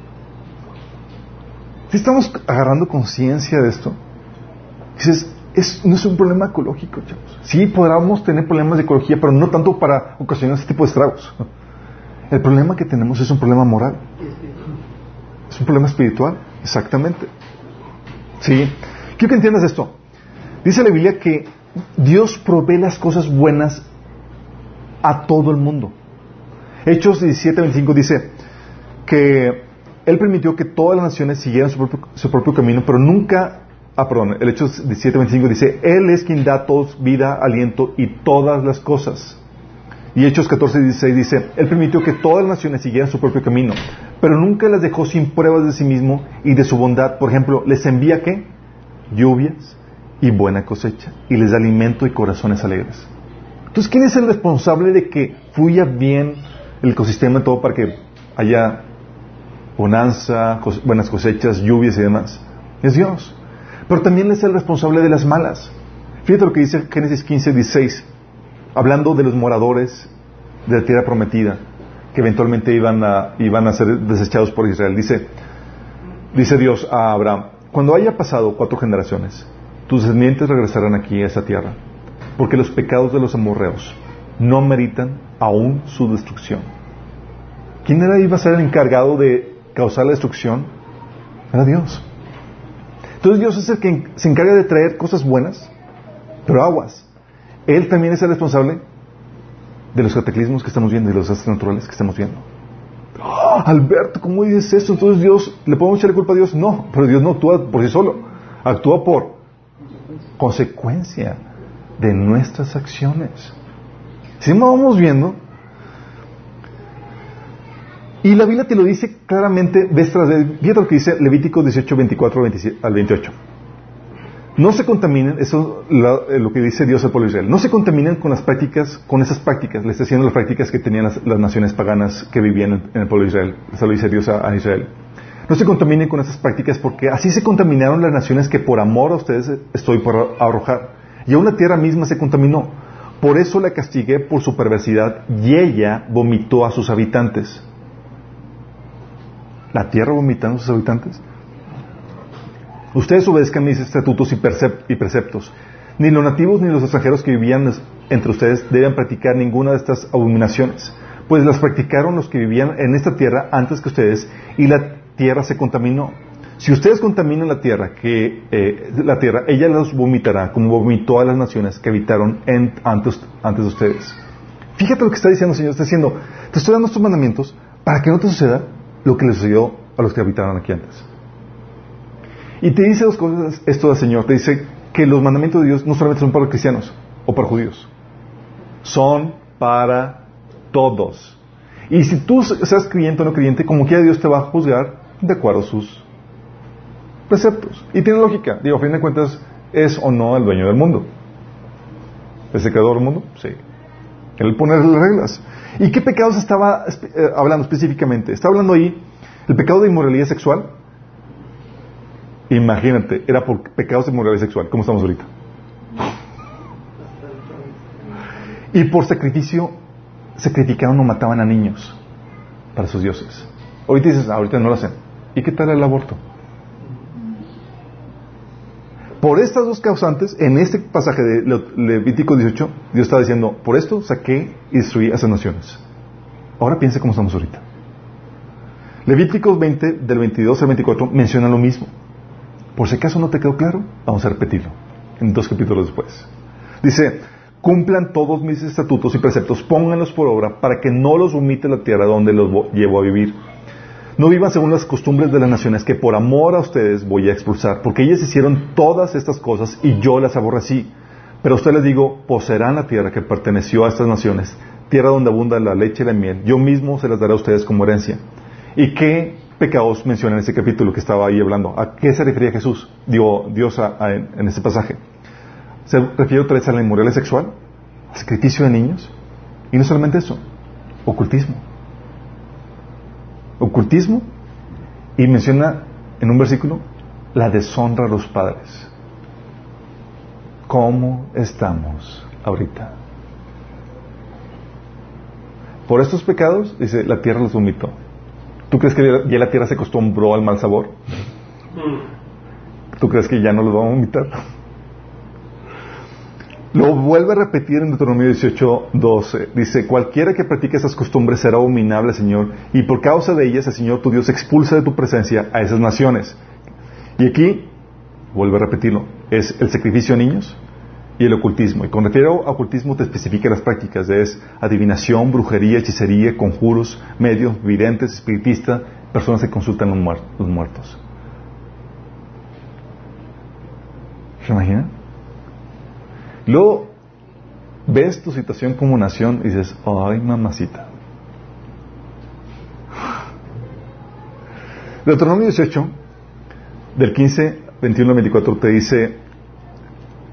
Si estamos agarrando conciencia de esto, dices, no es un problema ecológico, chavos. Sí, podríamos tener problemas de ecología, pero no tanto para ocasionar este tipo de estragos. El problema que tenemos es un problema moral. Es un problema espiritual, exactamente. Sí. Quiero que entiendas esto. Dice la Biblia que Dios provee las cosas buenas a todo el mundo. Hechos 17:25 dice que Él permitió que todas las naciones siguieran su propio, camino, pero nunca, ah, perdón, el Hechos 17:25 dice, Él es quien da todos vida, aliento y todas las cosas. Y Hechos 14:16 dice, Él permitió que todas las naciones siguieran su propio camino, pero nunca las dejó sin pruebas de sí mismo y de su bondad. Por ejemplo, les envía qué? Lluvias y buena cosecha, y les da alimento y corazones alegres. Entonces, ¿quién es el responsable de que fluya bien el ecosistema y todo para que haya bonanza, buenas cosechas, lluvias y demás? Es Dios. Pero también es el responsable de las malas. Fíjate lo que dice Génesis 15, 16, hablando de los moradores de la tierra prometida, que eventualmente iban a, ser desechados por Israel. Dice, dice Dios a Abraham, cuando haya pasado cuatro generaciones, tus descendientes regresarán aquí a esa tierra porque los pecados de los amorreos no meritan aún su destrucción. ¿Quién era iba a ser el encargado de causar la destrucción? Era Dios. Entonces Dios es el que se encarga de traer cosas buenas, pero aguas. Él también es el responsable de los cataclismos que estamos viendo y los desastres naturales que estamos viendo. ¡Ah! Alberto, ¿cómo dices eso? Entonces Dios, ¿le podemos echarle culpa a Dios? No, pero Dios no actúa por sí solo, actúa por consecuencia de nuestras acciones. Si no vamos viendo, y la Biblia te lo dice claramente vez tras Fíjate lo que dice Levítico 18, 24 al 28. No se contaminen, eso es lo que dice Dios al pueblo de Israel. No se contaminen con las prácticas, con esas prácticas, le está diciendo las prácticas que tenían las, naciones paganas que vivían en, el pueblo de Israel. Eso lo dice Dios a, Israel. No se contaminen con esas prácticas porque así se contaminaron las naciones que por amor a ustedes estoy por arrojar. Y aún la tierra misma se contaminó. Por eso la castigué por su perversidad y ella vomitó a sus habitantes. ¿La tierra vomitando a sus habitantes? Ustedes obedezcan mis estatutos y, preceptos. Ni los nativos ni los extranjeros que vivían entre ustedes deben practicar ninguna de estas abominaciones, pues las practicaron los que vivían en esta tierra antes que ustedes y la tierra se contaminó. Si ustedes contaminan la tierra, que eh, la tierra, ella los vomitará, como vomitó a las naciones que habitaron antes, de ustedes. Fíjate lo que está diciendo el Señor. Está diciendo, te estoy dando estos mandamientos para que no te suceda lo que le sucedió a los que habitaron aquí antes. Y te dice dos cosas esto del Señor. Te dice que los mandamientos de Dios no solamente son para los cristianos o para judíos. Son para todos. Y si tú seas creyente o no creyente, como quiera Dios te va a juzgar de acuerdo a sus preceptos. Y tiene lógica. Digo, a fin de cuentas, ¿es o no el dueño del mundo? ¿Es el creador del mundo? Sí. Él pone las reglas. ¿Y qué pecados estaba eh, hablando específicamente? Está hablando ahí el pecado de inmoralidad sexual. Imagínate, era por pecados de inmoralidad sexual, ¿cómo estamos ahorita? Y por sacrificio, sacrificaron o mataban a niños para sus dioses. Ahorita dices, ah, ahorita no lo hacen. ¿Y qué tal el aborto? Por estas dos causantes, en este pasaje de Levítico 18, Dios está diciendo, por esto saqué y destruí a esas naciones. Ahora piensa cómo estamos ahorita. Levítico 20, del 22 al 24, menciona lo mismo. Por si acaso no te quedó claro, vamos a repetirlo en dos capítulos después. Dice, cumplan todos mis estatutos y preceptos, pónganlos por obra para que no los omite la tierra donde los llevo a vivir no vivan según las costumbres de las naciones que por amor a ustedes voy a expulsar, porque ellas hicieron todas estas cosas y yo las aborrecí. Pero a ustedes les digo, poseerán la tierra que perteneció a estas naciones, tierra donde abunda la leche y la miel, yo mismo se las daré a ustedes como herencia. ¿Y qué pecados menciona en ese capítulo que estaba ahí hablando? ¿A qué se refería Jesús? Digo, Dios en, ese pasaje. Se refiere otra vez a la inmoralidad sexual, a sacrificio de niños, y no solamente eso, ocultismo. Ocultismo, y menciona en un versículo la deshonra a los padres. ¿Cómo estamos ahorita? Por estos pecados, dice, la tierra los vomitó. ¿Tú crees que ya la tierra se acostumbró al mal sabor? ¿Tú crees que ya no los va a vomitar? Lo vuelve a repetir en Deuteronomio 18, 12. Dice, cualquiera que practique esas costumbres será abominable, Señor, y por causa de ellas el Señor tu Dios expulsa de tu presencia a esas naciones. Y aquí, vuelve a repetirlo, es el sacrificio a niños y el ocultismo. Y con refiero a ocultismo te especifica las prácticas, es adivinación, brujería, hechicería, conjuros, medios, videntes, espiritistas, personas que consultan los, muertos. ¿Se imaginan? Luego ves tu situación como nación y dices, ay mamacita. Deuteronomio 18 del 15, 21 al 24 te dice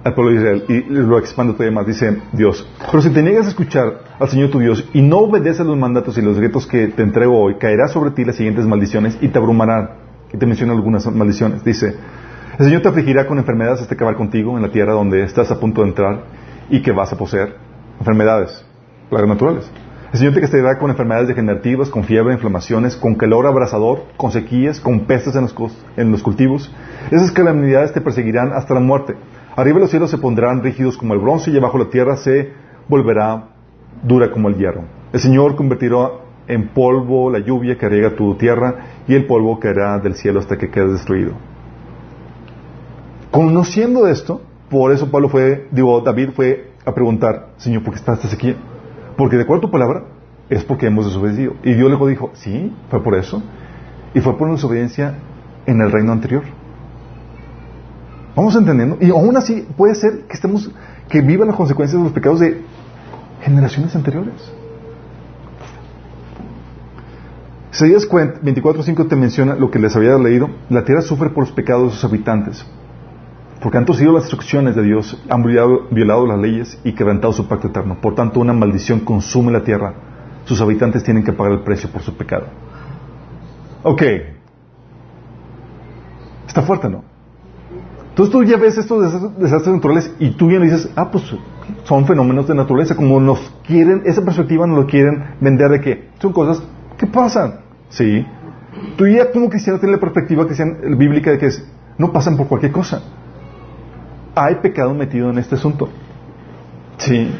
al pueblo de Israel y lo expande todavía más, dice Dios, pero si te niegas a escuchar al Señor tu Dios y no obedeces los mandatos y los decretos que te entrego hoy, caerá sobre ti las siguientes maldiciones y te abrumarán. Y te menciono algunas maldiciones. Dice, el Señor te afligirá con enfermedades hasta acabar contigo en la tierra donde estás a punto de entrar y que vas a poseer. Enfermedades, plagas naturales. El Señor te castigará con enfermedades degenerativas, con fiebre, inflamaciones, con calor abrasador, con sequías, con pestes en los, en los cultivos. Esas calamidades te perseguirán hasta la muerte. Arriba los cielos se pondrán rígidos como el bronce y abajo la tierra se volverá dura como el hierro. El Señor convertirá en polvo la lluvia que riega tu tierra y el polvo caerá del cielo hasta que quede destruido. Conociendo esto, por eso Pablo fue, digo, David fue a preguntar, Señor, ¿por qué está esta sequía? Porque de acuerdo a tu palabra, es porque hemos desobedecido. Y Dios luego dijo, sí, fue por eso. Y fue por desobediencia en el reino anterior. Vamos entendiendo. Y aún así puede ser que estemos, que vivan las consecuencias de los pecados de generaciones anteriores. Isaías 24.5 te menciona lo que les había leído. La tierra sufre por los pecados de sus habitantes. Porque han torcido las instrucciones de Dios, han violado, las leyes y quebrantado su pacto eterno. Por tanto, una maldición consume la tierra. Sus habitantes tienen que pagar el precio por su pecado. Ok. Está fuerte, ¿no? Entonces tú ya ves estos desastres naturales y tú ya dices, ah, pues son fenómenos de naturaleza, como nos quieren, esa perspectiva nos lo quieren vender de que son cosas que pasan. Sí. Tú ya como cristiano tienes la perspectiva bíblica de que no pasan por cualquier cosa hay pecado metido en este asunto. Sí.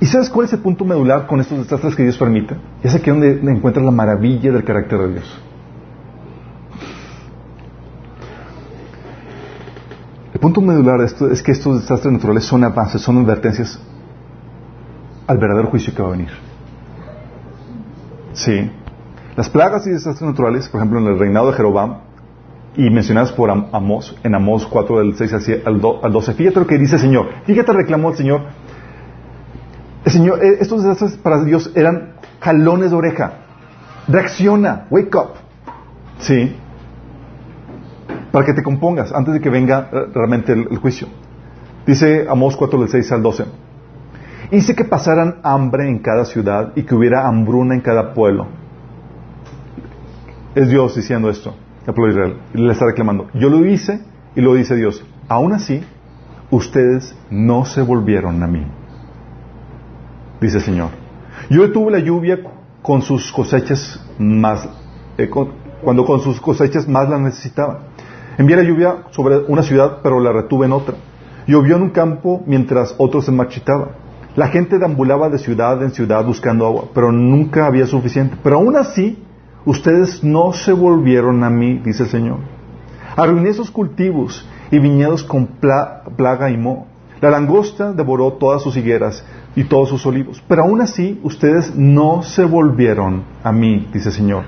¿Y sabes cuál es el punto medular con estos desastres que Dios permite? Es aquí donde encuentras la maravilla del carácter de Dios. El punto medular de esto es que estos desastres naturales son avances, son advertencias al verdadero juicio que va a venir. Sí. Las plagas y desastres naturales, por ejemplo, en el reinado de Jeroboam, y mencionadas por Amós, en Amós 4 del 6 al 12. Fíjate lo que dice el Señor. Fíjate, reclamó el Señor. El Señor, eh, estos desastres para Dios eran jalones de oreja. Reacciona, wake up. Sí. Para que te compongas antes de que venga eh, realmente el, juicio. Dice Amós 4 del 6 al 12. Hice que pasaran hambre en cada ciudad y que hubiera hambruna en cada pueblo. Es Dios diciendo esto Israel. Le está reclamando. Yo lo hice y lo dice Dios. Aún así, ustedes no se volvieron a mí. Dice el Señor. Yo detuve la lluvia con sus cosechas más, eh, cuando con sus cosechas más la necesitaba. Envié la lluvia sobre una ciudad, pero la retuve en otra. Llovió en un campo mientras otro se marchitaba. La gente deambulaba de ciudad en ciudad buscando agua, pero nunca había suficiente. Pero aún así, Ustedes no se volvieron a mí, dice el Señor. Arruiné sus cultivos y viñedos con plaga y moho. La langosta devoró todas sus higueras y todos sus olivos. Pero aún así, ustedes no se volvieron a mí, dice el Señor.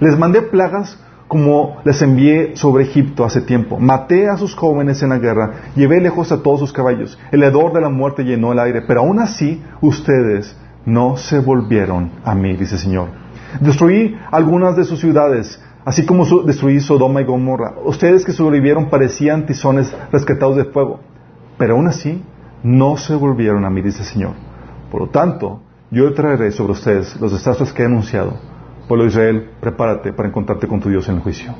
Les mandé plagas como les envié sobre Egipto hace tiempo. Maté a sus jóvenes en la guerra, llevé lejos a todos sus caballos. El hedor de la muerte llenó el aire, pero aún así ustedes no se volvieron a mí, dice el Señor. Destruí algunas de sus ciudades, así como destruí Sodoma y Gomorra. Ustedes que sobrevivieron parecían tizones rescatados de fuego, pero aún así no se volvieron a mí, dice el Señor. Por lo tanto, yo traeré sobre ustedes los desastres que he anunciado. Pueblo Israel, prepárate para encontrarte con tu Dios en el juicio.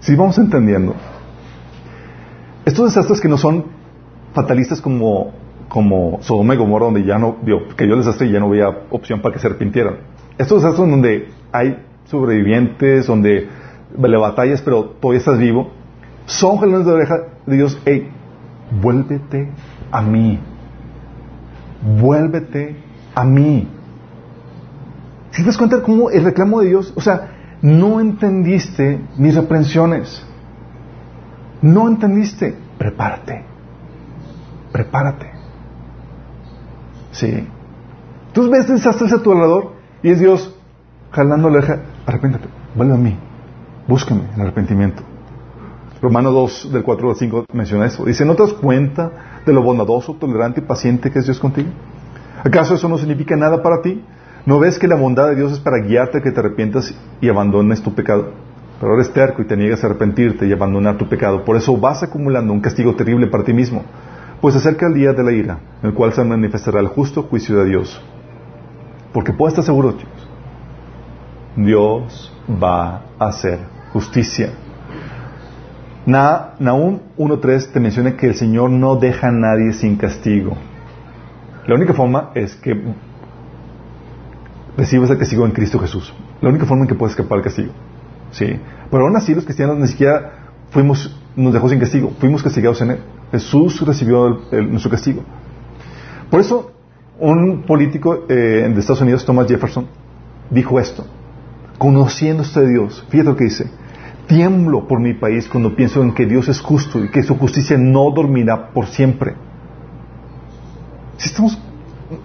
Si vamos entendiendo. Estos desastres que no son fatalistas como, como Sodoma y Gomorra, donde ya no, dio, que yo desastre y ya no había opción para que se arrepintieran. Estos desastres donde hay sobrevivientes, donde le batallas, pero todavía estás vivo, son jalones de oreja de Dios. Hey, vuélvete a mí. Vuélvete a mí. Si te das cuenta cómo el reclamo de Dios, o sea, no entendiste mis reprensiones. No entendiste. Prepárate. Prepárate. Sí. Tú ves desastres a tu alrededor y es Dios jalando la oreja. Arrepiéntate. Vuelve a mí. Búscame en arrepentimiento. Romano 2, del 4 al 5 menciona eso. Dice, ¿no te das cuenta de lo bondadoso, tolerante y paciente que es Dios contigo? ¿Acaso eso no significa nada para ti? ¿No ves que la bondad de Dios es para guiarte a que te arrepientas y abandones tu pecado? Pero eres terco y te niegas a arrepentirte y abandonar tu pecado. Por eso vas acumulando un castigo terrible para ti mismo. Pues acerca el día de la ira, en el cual se manifestará el justo juicio de Dios. Porque puedes estar seguro, chicos, Dios va a hacer justicia. Na, Nahum 1.3 te menciona que el Señor no deja a nadie sin castigo. La única forma es que recibas el castigo en Cristo Jesús. La única forma en que puedes escapar del castigo. ¿Sí? Pero aún así los cristianos ni siquiera fuimos, nos dejó sin castigo, fuimos castigados en Él. Jesús recibió nuestro castigo. Por eso, un político eh, de Estados Unidos, Thomas Jefferson, dijo esto, conociendo a Dios, fíjate lo que dice, tiemblo por mi país cuando pienso en que Dios es justo y que su justicia no dormirá por siempre. Si estamos,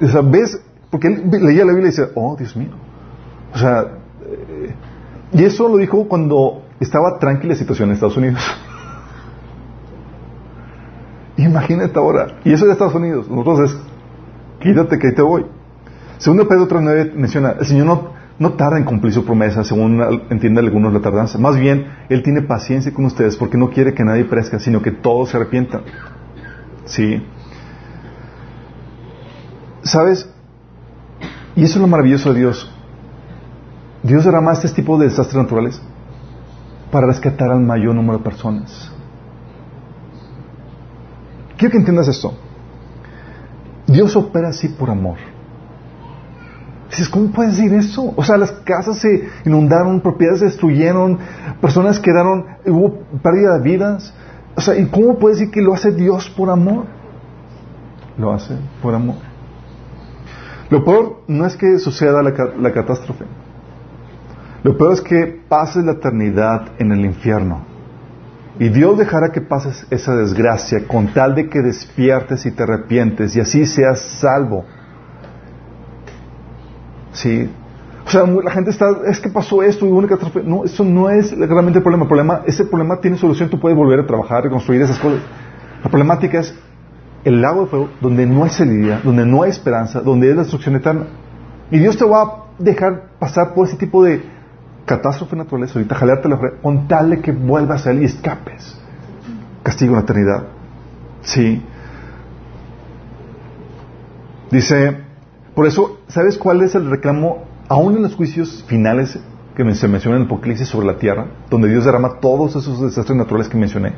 o sea, ves, porque él leía la Biblia y decía, oh Dios mío. O sea, eh, y eso lo dijo cuando estaba tranquila la situación en Estados Unidos. Imagínate ahora. Y eso de Estados Unidos. Nosotros es, quítate que ahí te voy. Segundo Pedro 3.9 menciona, el Señor no, no tarda en cumplir su promesa, según entienden algunos la tardanza. Más bien, Él tiene paciencia con ustedes porque no quiere que nadie perezca, sino que todos se arrepientan. ¿Sí? ¿Sabes? Y eso es lo maravilloso de Dios. Dios derrama este tipo de desastres naturales para rescatar al mayor número de personas. Quiero que entiendas esto. Dios opera así por amor. Dices, ¿cómo puedes decir eso? O sea, las casas se inundaron, propiedades se destruyeron, personas quedaron, hubo pérdida de vidas. O sea, ¿y cómo puedes decir que lo hace Dios por amor? Lo hace por amor. Lo peor no es que suceda la, catástrofe. Lo peor es que pases la eternidad en el infierno. Y Dios dejará que pases esa desgracia con tal de que despiertes y te arrepientes y así seas salvo. Sí. O sea, la gente está, es que pasó esto y catástrofe. No, eso no es realmente el problema. El problema. Ese problema tiene solución, tú puedes volver a trabajar, reconstruir esas cosas. La problemática es el lago de fuego donde no hay salida, donde no hay esperanza, donde es la destrucción eterna. Y Dios te va a dejar pasar por ese tipo de catástrofe naturales ahorita, jalarte la con tal de que vuelvas a él y escapes. Castigo en la eternidad. Sí. Dice, por eso, ¿sabes cuál es el reclamo, aún en los juicios finales que se mencionan en el Apocalipsis sobre la tierra, donde Dios derrama todos esos desastres naturales que mencioné?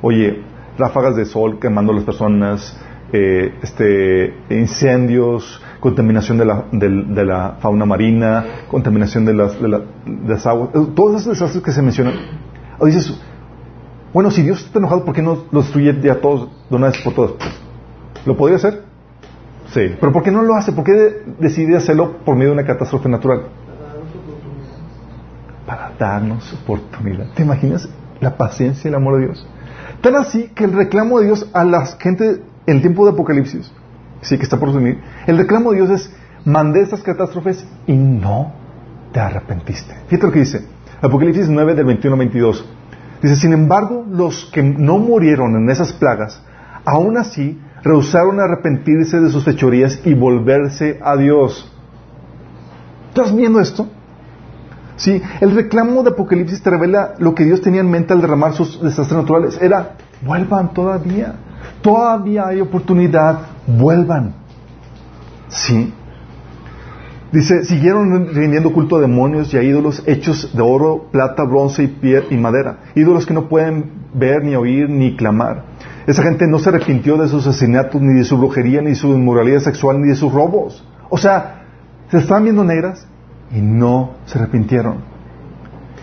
Oye, ráfagas de sol quemando a las personas, eh, este, incendios, contaminación de la, de, la, fauna marina, contaminación de las, de, las aguas, eh, todos esos desastres que se mencionan. O dices, bueno, si Dios está enojado, ¿por qué no los destruye ya todos de una vez por todas? ¿Lo podría hacer? Sí. ¿Pero por qué no lo hace? ¿Por qué decide hacerlo por medio de una catástrofe natural? Para darnos oportunidad. ¿Te imaginas la paciencia y el amor de Dios? Tan así que el reclamo de Dios a la gente el tiempo de Apocalipsis, sí que está por venir, el reclamo de Dios es, mandé estas catástrofes y no te arrepentiste. Fíjate lo que dice. Apocalipsis 9 del 21 al 22. Dice, sin embargo, los que no murieron en esas plagas, aún así rehusaron arrepentirse de sus fechorías y volverse a Dios. ¿Estás viendo esto? Sí, el reclamo de Apocalipsis te revela lo que Dios tenía en mente al derramar sus desastres naturales. Era, vuelvan todavía. Todavía hay oportunidad, vuelvan. Sí. Dice, siguieron rindiendo culto a demonios y a ídolos hechos de oro, plata, bronce y, piel y madera. Ídolos que no pueden ver, ni oír, ni clamar. Esa gente no se arrepintió de sus asesinatos, ni de su brujería, ni de su inmoralidad sexual, ni de sus robos. O sea, se estaban viendo negras y no se arrepintieron.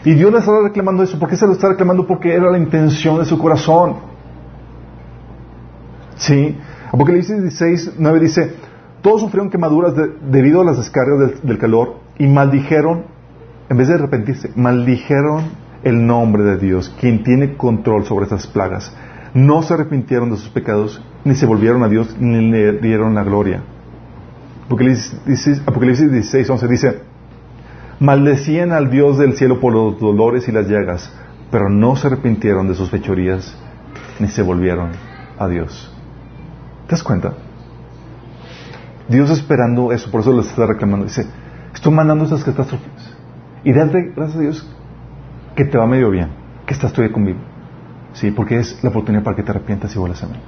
Y Dios les estaba reclamando eso. ¿Por qué se lo está reclamando? Porque era la intención de su corazón. Sí. Apocalipsis 16, 9 dice, todos sufrieron quemaduras debido a las descargas del, calor y maldijeron, en vez de arrepentirse, maldijeron el nombre de Dios, quien tiene control sobre estas plagas. No se arrepintieron de sus pecados, ni se volvieron a Dios, ni le dieron la gloria. Apocalipsis, Apocalipsis 16, 11 dice, maldecían al Dios del cielo por los dolores y las llagas, pero no se arrepintieron de sus fechorías, ni se volvieron a Dios. ¿Te das cuenta? Dios esperando eso, por eso les está reclamando. Dice, estoy mandando estas catástrofes. Y date gracias a Dios que te va medio bien, que estás todavía conmigo. Sí, porque es la oportunidad para que te arrepientas y vuelvas a mí.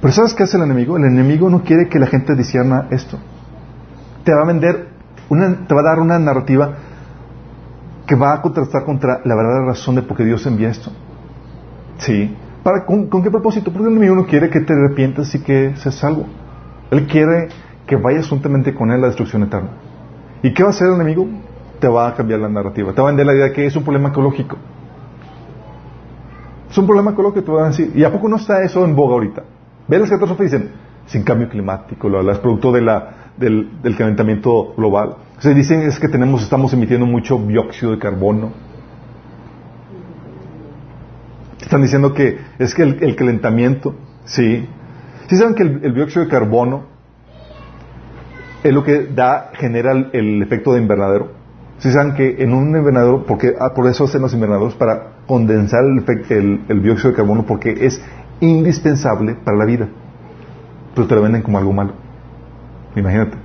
Pero ¿sabes qué hace el enemigo? El enemigo no quiere que la gente disierna esto. Te va a vender, una, te va a dar una narrativa que va a contrastar contra la verdadera razón de por qué Dios envía esto. Sí. ¿Para, con, qué propósito? Porque el enemigo no quiere que te arrepientas y que seas salvo. Él quiere que vayas juntamente con él a la destrucción eterna. ¿Y qué va a hacer el enemigo? Te va a cambiar la narrativa. Te va a vender la idea de que es un problema ecológico. Es un problema ecológico, te van a decir. ¿Y a poco no está eso en boga ahorita? Ve las catástrofes y dicen, sin cambio climático, lo, es producto de la, del, calentamiento global. Se dicen es que tenemos, estamos emitiendo mucho dióxido de carbono. Están diciendo que es que el, el calentamiento, sí, ¿Sí saben que el, dióxido de carbono es lo que da, genera el, efecto de invernadero? ¿Sí saben que en un invernadero, porque ah, por eso hacen los invernaderos, para condensar el, el, dióxido de carbono, porque es indispensable para la vida. Pero te lo venden como algo malo. Imagínate.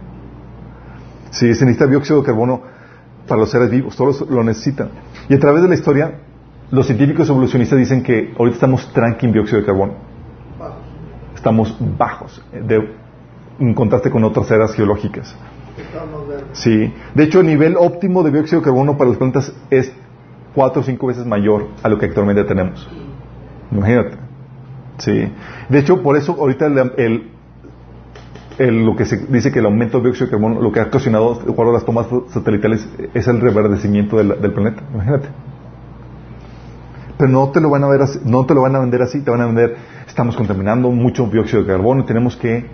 Si se necesita dióxido de carbono para los seres vivos, todos lo necesitan. Y a través de la historia, los científicos evolucionistas dicen que ahorita estamos tranqui en dióxido de carbono estamos bajos de, en contraste con otras eras geológicas. Sí. De hecho, el nivel óptimo de dióxido de carbono para las plantas es cuatro o cinco veces mayor a lo que actualmente tenemos. Imagínate. Sí. De hecho, por eso ahorita el, el, lo que se dice que el aumento de dióxido de carbono, lo que ha ocasionado de acuerdo a las tomas satelitales, es el reverdecimiento del, del planeta. Imagínate. Pero no te lo van a ver así, no te lo van a vender así, te van a vender estamos contaminando mucho dióxido de carbono, tenemos que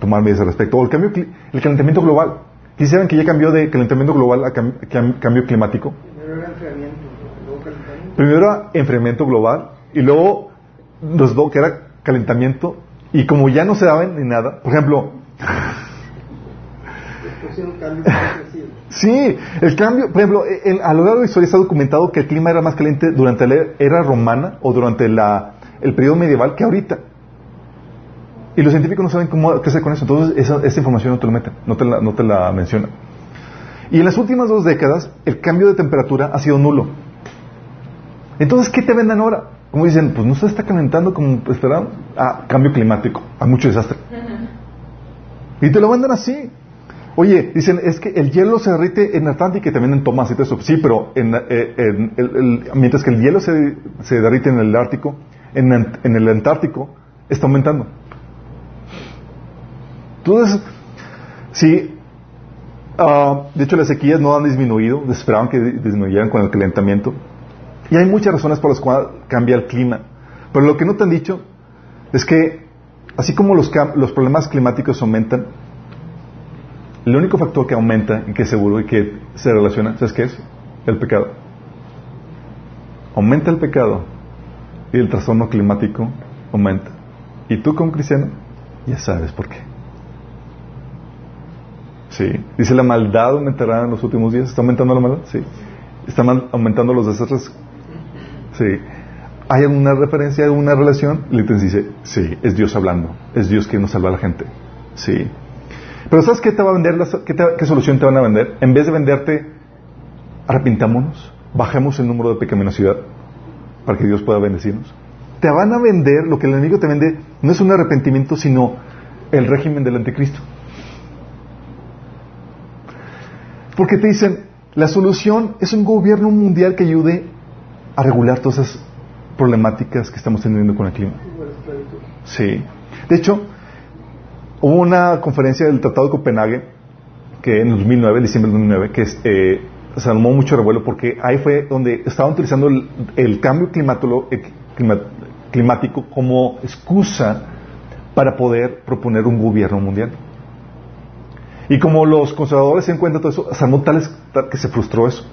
tomar medidas al respecto. O el, cambio, el calentamiento global. ¿Quisieran que ya cambió de calentamiento global a cambio climático? Primero era enfriamiento, luego calentamiento. Primero era enfriamiento global y luego los dos que era calentamiento y como ya no se daban ni nada, por ejemplo, Sí, el cambio, por ejemplo, a lo largo de la historia está documentado que el clima era más caliente durante la era romana o durante la el periodo medieval que ahorita. Y los científicos no saben cómo, qué hacer con eso. Entonces, esa, información no te lo meten, no te, la, no te la mencionan. Y en las últimas dos décadas, el cambio de temperatura ha sido nulo. Entonces, ¿qué te venden ahora? Como dicen, pues no se está calentando como esperaban. Ah, cambio climático, a mucho desastre. Y te lo venden así. Oye, dicen, es que el hielo se derrite en Atlántico y también en Tomás y. Sí, pero en, eh, mientras que el hielo se, se derrite en el Ártico, en, el Antártico está aumentando. Entonces, sí, ah, de hecho las sequías no han disminuido, esperaban que disminuyeran con el calentamiento. Y hay muchas razones por las cuales cambia el clima. Pero lo que no te han dicho es que, así como los, los problemas climáticos aumentan, el único factor que aumenta y que seguro y que se relaciona, ¿sabes qué es? El pecado. Aumenta el pecado y el trastorno climático aumenta. Y tú como cristiano ya sabes por qué. Sí. Dice, la maldad aumentará en los últimos días. ¿Está aumentando la maldad? Sí. ¿Están aumentando los desastres? Sí. ¿Hay alguna referencia, alguna relación? Litens dice, sí, es Dios hablando. Es Dios que nos salva a la gente. Sí. Pero ¿sabes qué te va a vender? qué, qué, solución te van a vender? En vez de venderte, arrepintámonos, bajemos el número de pecaminosidad para que Dios pueda bendecirnos. Te van a vender, lo que el enemigo te vende, no es un arrepentimiento, sino el régimen del anticristo. Porque te dicen, la solución es un gobierno mundial que ayude a regular todas esas problemáticas que estamos teniendo con el clima. Sí. De hecho, hubo una conferencia del Tratado de Copenhague, que en 2009, diciembre de 2009, que eh, se armó mucho revuelo porque ahí fue donde estaban utilizando el, cambio climático como excusa para poder proponer un gobierno mundial. Y como los conservadores se encuentran todo eso, se armó tal que se frustró eso.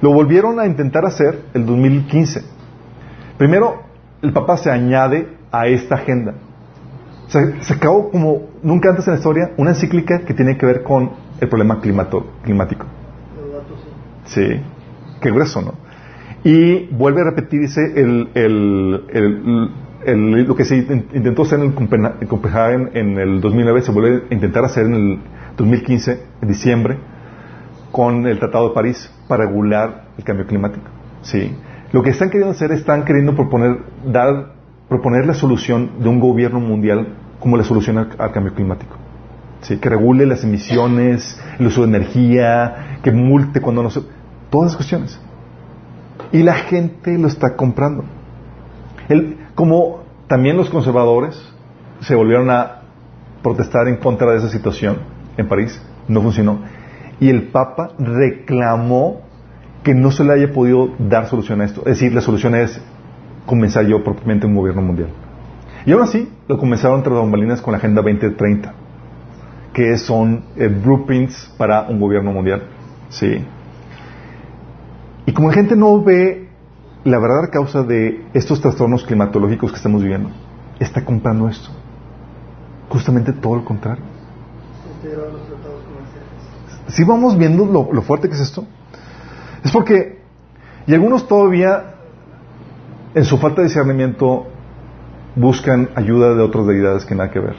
Lo volvieron a intentar hacer el 2015. Primero, el Papa se añade a esta agenda. Se, se acabó como nunca antes en la historia una encíclica que tiene que ver con el problema climático. Sí, qué grueso, ¿no? Y vuelve a repetirse el, el, el, lo que se intentó hacer en, el Copenhagen en el 2009, se vuelve a intentar hacer en el 2015, en diciembre, con el Tratado de París para regular el cambio climático. ¿sí? Lo que están queriendo hacer, están queriendo proponer, dar, proponer la solución de un gobierno mundial como la solución al, cambio climático. Que regule las emisiones, el uso de energía, que multe cuando no se... Todas las cuestiones. Y la gente lo está comprando. El, como también los conservadores se volvieron a protestar en contra de esa situación en París, no funcionó. Y el Papa reclamó que no se le haya podido dar solución a esto. Es decir, la solución es comenzar yo propiamente un gobierno mundial. Y aún así, lo comenzaron entre bambalinas con la Agenda 2030, que son eh, blueprints para un gobierno mundial. Sí. Y como la gente no ve la verdadera causa de estos trastornos climatológicos que estamos viviendo, está comprando esto. Justamente todo lo contrario. Si vamos viendo lo, fuerte que es esto, es porque, y algunos todavía, en su falta de discernimiento, buscan ayuda de otras deidades que nada que ver.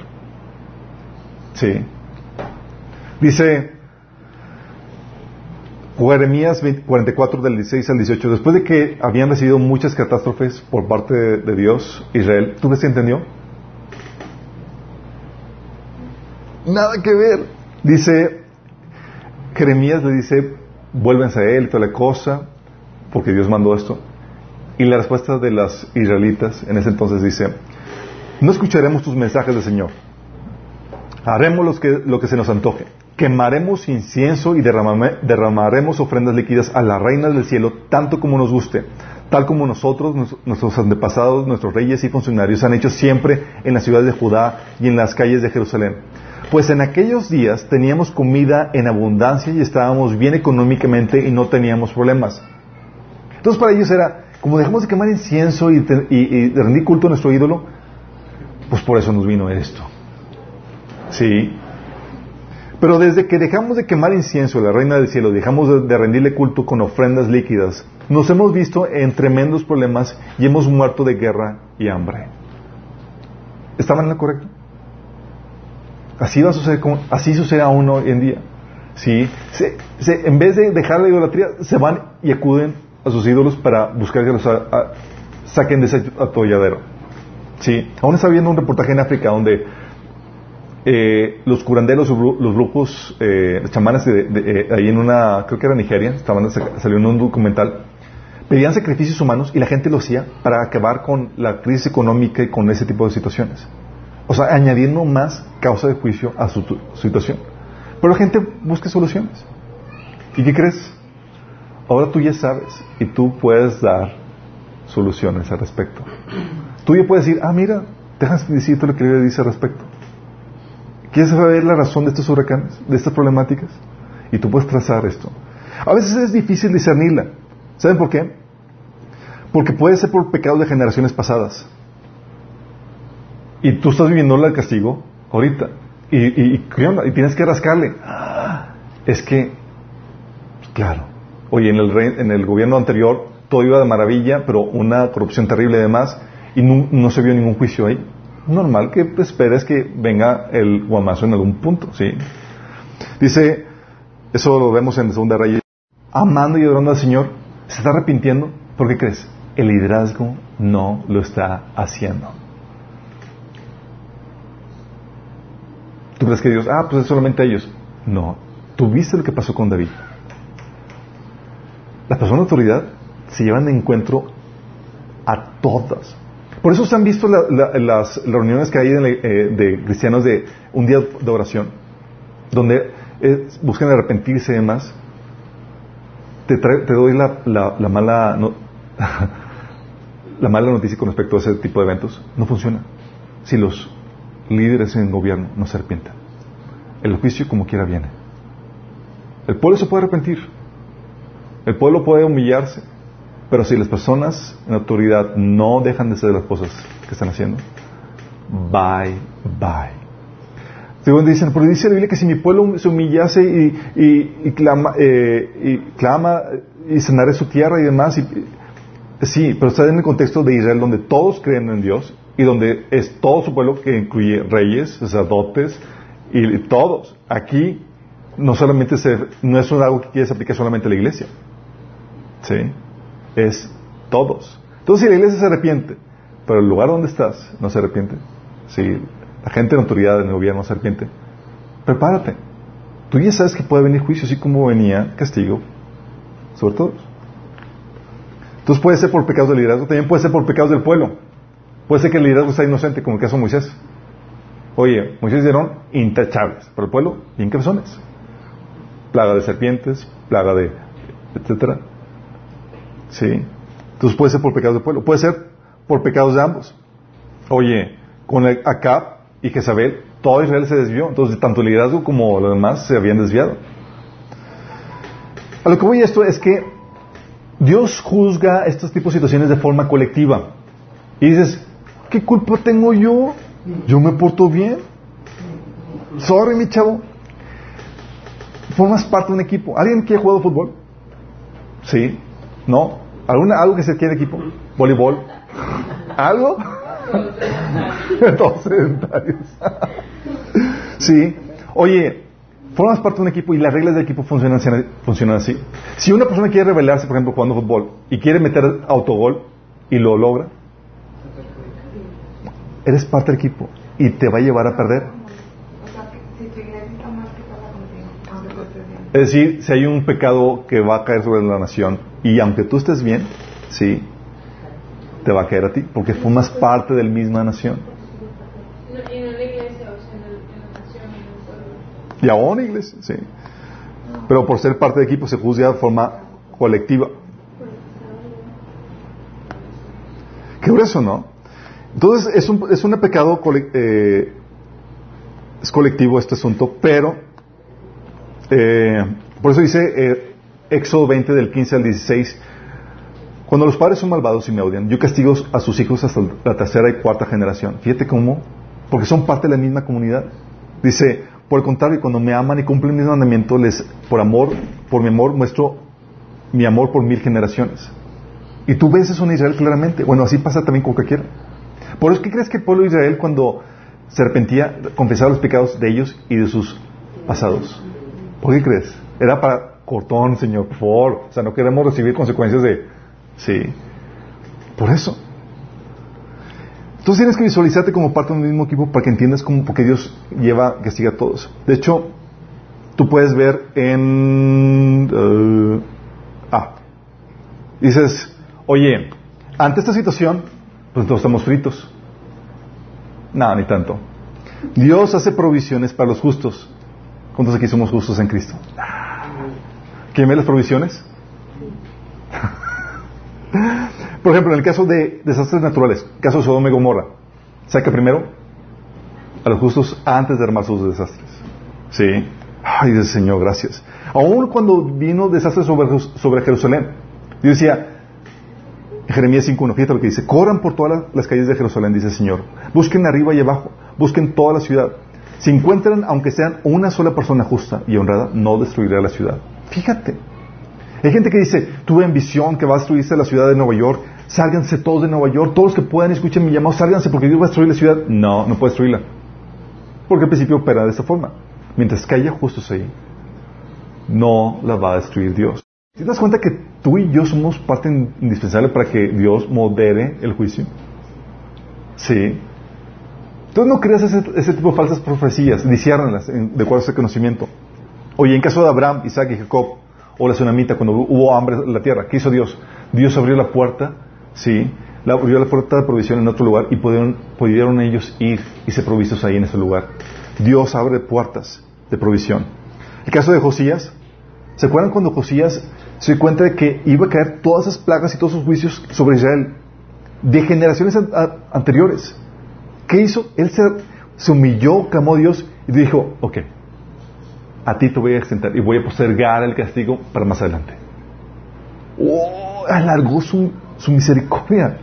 Sí. Dice Jeremías 44 del 16 al 18, después de que habían recibido muchas catástrofes por parte de, Dios, Israel, ¿tú ves si entendió? Nada que ver. Dice, Jeremías le dice, vuélvense a él, toda la cosa, porque Dios mandó esto. Y la respuesta de las israelitas en ese entonces dice, no escucharemos tus mensajes del Señor, haremos lo que, lo que se nos antoje, quemaremos incienso y derramaremos ofrendas líquidas a la reina del cielo, tanto como nos guste, tal como nosotros, nuestros antepasados, nuestros reyes y funcionarios han hecho siempre en las ciudades de Judá y en las calles de Jerusalén. Pues en aquellos días teníamos comida en abundancia y estábamos bien económicamente y no teníamos problemas. Entonces para ellos era, como dejamos de quemar incienso y, y, rendir culto a nuestro ídolo, pues por eso nos vino esto. Sí. Pero desde que dejamos de quemar incienso a la reina del cielo, dejamos de rendirle culto con ofrendas líquidas, nos hemos visto en tremendos problemas y hemos muerto de guerra y hambre. ¿Estaban en lo correcto? Así va a suceder, así sucede aún hoy en día. ¿Sí? en vez de dejar la idolatría, se van y acuden a sus ídolos para buscar que los saquen de ese atolladero. ¿Sí? Aún está viendo un reportaje en África donde eh, los curanderos, los grupos, eh, chamanes de, eh, ahí en una, creo que era Nigeria, estaban, salió un documental, pedían sacrificios humanos y la gente lo hacía para acabar con la crisis económica y con ese tipo de situaciones. O sea, añadiendo más causa de juicio a su, situación. Pero la gente busca soluciones. ¿Y qué crees? Ahora tú ya sabes y tú puedes dar soluciones al respecto. Tú ya puedes decir, ah, mira, déjame decirte lo que le dice al respecto. ¿Quieres saber la razón de estos huracanes, de estas problemáticas? Y tú puedes trazar esto. A veces es difícil discernirla. ¿Saben por qué? Porque puede ser por pecados de generaciones pasadas. Y tú estás viviendo el castigo ahorita. Y, y, y, tienes que rascarle. es que, claro, oye, en el, en el gobierno anterior todo iba de maravilla, pero una corrupción terrible y demás, y no, se vio ningún juicio ahí. Normal que esperes que venga el guamazo en algún punto, ¿sí? Dice, eso lo vemos en Segunda Reyes, amando y adorando al Señor, se está arrepintiendo, ¿por qué crees? El liderazgo no lo está haciendo. ¿Tú crees que Dios, ah, pues es solamente ellos? No. ¿Tú viste lo que pasó con David? Las personas de autoridad se llevan de encuentro a todas. Por eso se han visto las reuniones que hay eh, de, cristianos de un día de oración, donde eh, buscan arrepentirse y demás. Te, te doy la, mala la mala noticia con respecto a ese tipo de eventos. No funciona. Si los líderes en gobierno no se arrepienten. El juicio como quiera viene. El pueblo se puede arrepentir. El pueblo puede humillarse. Pero si las personas en autoridad no dejan de hacer las cosas que están haciendo, bye, bye. Según dicen, pero dice la Biblia que si mi pueblo se humillase y, clama, eh, y clama y su tierra y demás, y, sí, pero está en el contexto de Israel donde todos creen en Dios y donde es todo su pueblo que incluye reyes, sacerdotes y todos. Aquí no solamente se, no es algo que quieres aplicar solamente a la iglesia. ¿Sí? es todos. Entonces, si la iglesia se arrepiente, pero el lugar donde estás no se arrepiente, si la gente en autoridad en el gobierno se arrepiente, prepárate. Tú ya sabes que puede venir juicio, así como venía castigo sobre todos. Entonces puede ser por pecados del liderazgo, también puede ser por pecados del pueblo. Puede ser que el liderazgo sea inocente, como el caso de Moisés. Oye, Moisés dieron intachables, pero el pueblo, bien cabezones. Plaga de serpientes, plaga de, etcétera. ¿Sí? Entonces puede ser por pecados del pueblo, puede ser por pecados de ambos. Oye, con Acab y Jezabel, todo Israel se desvió. Entonces, tanto el liderazgo como los demás se habían desviado. A lo que voy a esto es que Dios juzga estos tipos de situaciones de forma colectiva. Y dices, ¿qué culpa tengo yo? Yo me porto bien. Sorry, mi chavo. Formas parte de un equipo. ¿Alguien que ha jugado fútbol? Sí. ¿No? ¿Alguna, ¿Algo que se quiere equipo? ¿Voleibol? ¿Algo? Todos sedentarios. sí. Oye, formas parte de un equipo y las reglas del equipo funcionan, funcionan así. Si una persona quiere rebelarse, por ejemplo, jugando fútbol y quiere meter autogol y lo logra, eres parte del equipo y te va a llevar a perder. Es decir, si hay un pecado que va a caer sobre la nación y aunque tú estés bien, sí, te va a caer a ti, porque formas parte de la misma nación. Y aún en iglesia, sí. Pero por ser parte de equipo se juzga de forma colectiva. Qué grueso, ¿no? Entonces es un, es un pecado eh, es colectivo este asunto, pero eh, por eso dice eh, Éxodo 20 del 15 al 16, cuando los padres son malvados y me odian, yo castigo a sus hijos hasta la tercera y cuarta generación. Fíjate cómo, porque son parte de la misma comunidad. Dice, por el contrario, cuando me aman y cumplen mis mandamientos, les, por amor, por mi amor, muestro mi amor por mil generaciones. Y tú ves eso en Israel claramente. Bueno, así pasa también con cualquiera. Por eso, ¿qué crees que el pueblo de Israel cuando se arrepentía confesaba los pecados de ellos y de sus pasados? ¿Por qué crees? Era para cortón, Señor, por favor. O sea, no queremos recibir consecuencias de... Sí. Por eso. Entonces tienes que visualizarte como parte del mismo equipo para que entiendas cómo, porque Dios lleva, castiga a todos. De hecho, tú puedes ver en... Uh, ah, dices, oye, ante esta situación, pues todos estamos fritos. Nada, ni tanto. Dios hace provisiones para los justos. ¿Cuántos aquí somos justos en Cristo? ¿Quién ve las provisiones? Por ejemplo, en el caso de desastres naturales, caso de Sodoma y Gomorra, saca primero a los justos antes de armar sus desastres. Sí. Ay, Dios Señor, gracias. Aún cuando vino desastres sobre, sobre Jerusalén, Dios decía, Jeremías 5.1, fíjate lo que dice, corran por todas las calles de Jerusalén, dice el Señor, busquen arriba y abajo, busquen toda la ciudad, Si encuentran, aunque sean una sola persona justa y honrada, no destruirá la ciudad. Fíjate. Hay gente que dice, tuve en visión que va a destruirse la ciudad de Nueva York. Sálganse todos de Nueva York, todos los que puedan escuchen mi llamado, sálganse porque Dios va a destruir la ciudad. No, no puede destruirla. Porque al principio opera de esta forma. Mientras que haya justos ahí, no la va a destruir Dios. ¿Te das cuenta que tú y yo somos parte indispensable para que Dios modere el juicio? Sí. Entonces no creas ese, tipo de falsas profecías, disiérnalas de acuerdo a ese conocimiento. Oye, en caso de Abraham, Isaac y Jacob, o la tsunamita, cuando hubo hambre en la tierra, ¿qué hizo Dios? Dios abrió la puerta, sí, abrió la puerta de provisión en otro lugar y pudieron, pudieron ellos ir y ser provistos ahí en ese lugar. Dios abre puertas de provisión. El caso de Josías, ¿se acuerdan cuando Josías se dio cuenta de que iba a caer todas esas plagas y todos esos juicios sobre Israel de generaciones anteriores? ¿Qué hizo? Él se, humilló, clamó a Dios y dijo, ok, a ti te voy a extender y voy a postergar el castigo para más adelante. Oh, alargó su, su misericordia.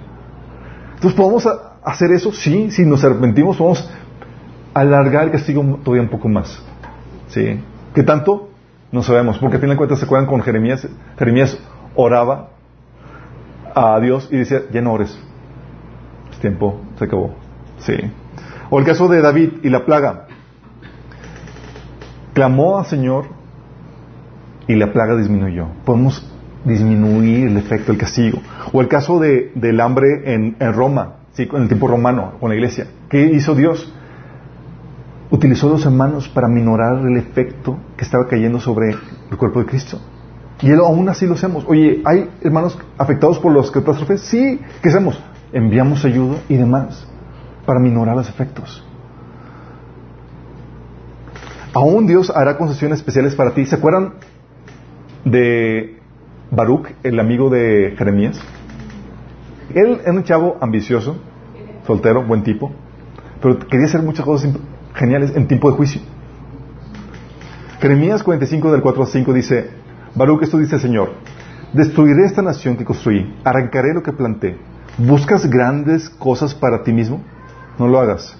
Entonces, ¿podemos hacer eso? Sí, si nos arrepentimos, podemos alargar el castigo todavía un poco más. ¿Sí? ¿Qué tanto? No sabemos, porque a fin de cuentas se acuerdan con Jeremías. Jeremías oraba a Dios y decía, ya no ores. Es tiempo, se acabó. Sí. O el caso de David y la plaga. Clamó al Señor y la plaga disminuyó. Podemos disminuir el efecto del castigo. O el caso de, del hambre en, en Roma, ¿sí? en el tiempo romano, con la iglesia. ¿Qué hizo Dios? utilizó los hermanos para minorar el efecto que estaba cayendo sobre el cuerpo de Cristo. Y él, aún así lo hacemos. Oye, ¿hay hermanos afectados por las catástrofes? Sí. ¿Qué hacemos? Enviamos ayuda y demás para minorar los efectos. Aún Dios hará concesiones especiales para ti. ¿Se acuerdan de Baruch, el amigo de Jeremías? Él era un chavo ambicioso, soltero, buen tipo, pero quería hacer muchas cosas geniales en tiempo de juicio. Jeremías 45 del 4 al 5 dice, Baruch, esto dice el Señor, destruiré esta nación que construí, arrancaré lo que planté. ¿Buscas grandes cosas para ti mismo? No lo hagas.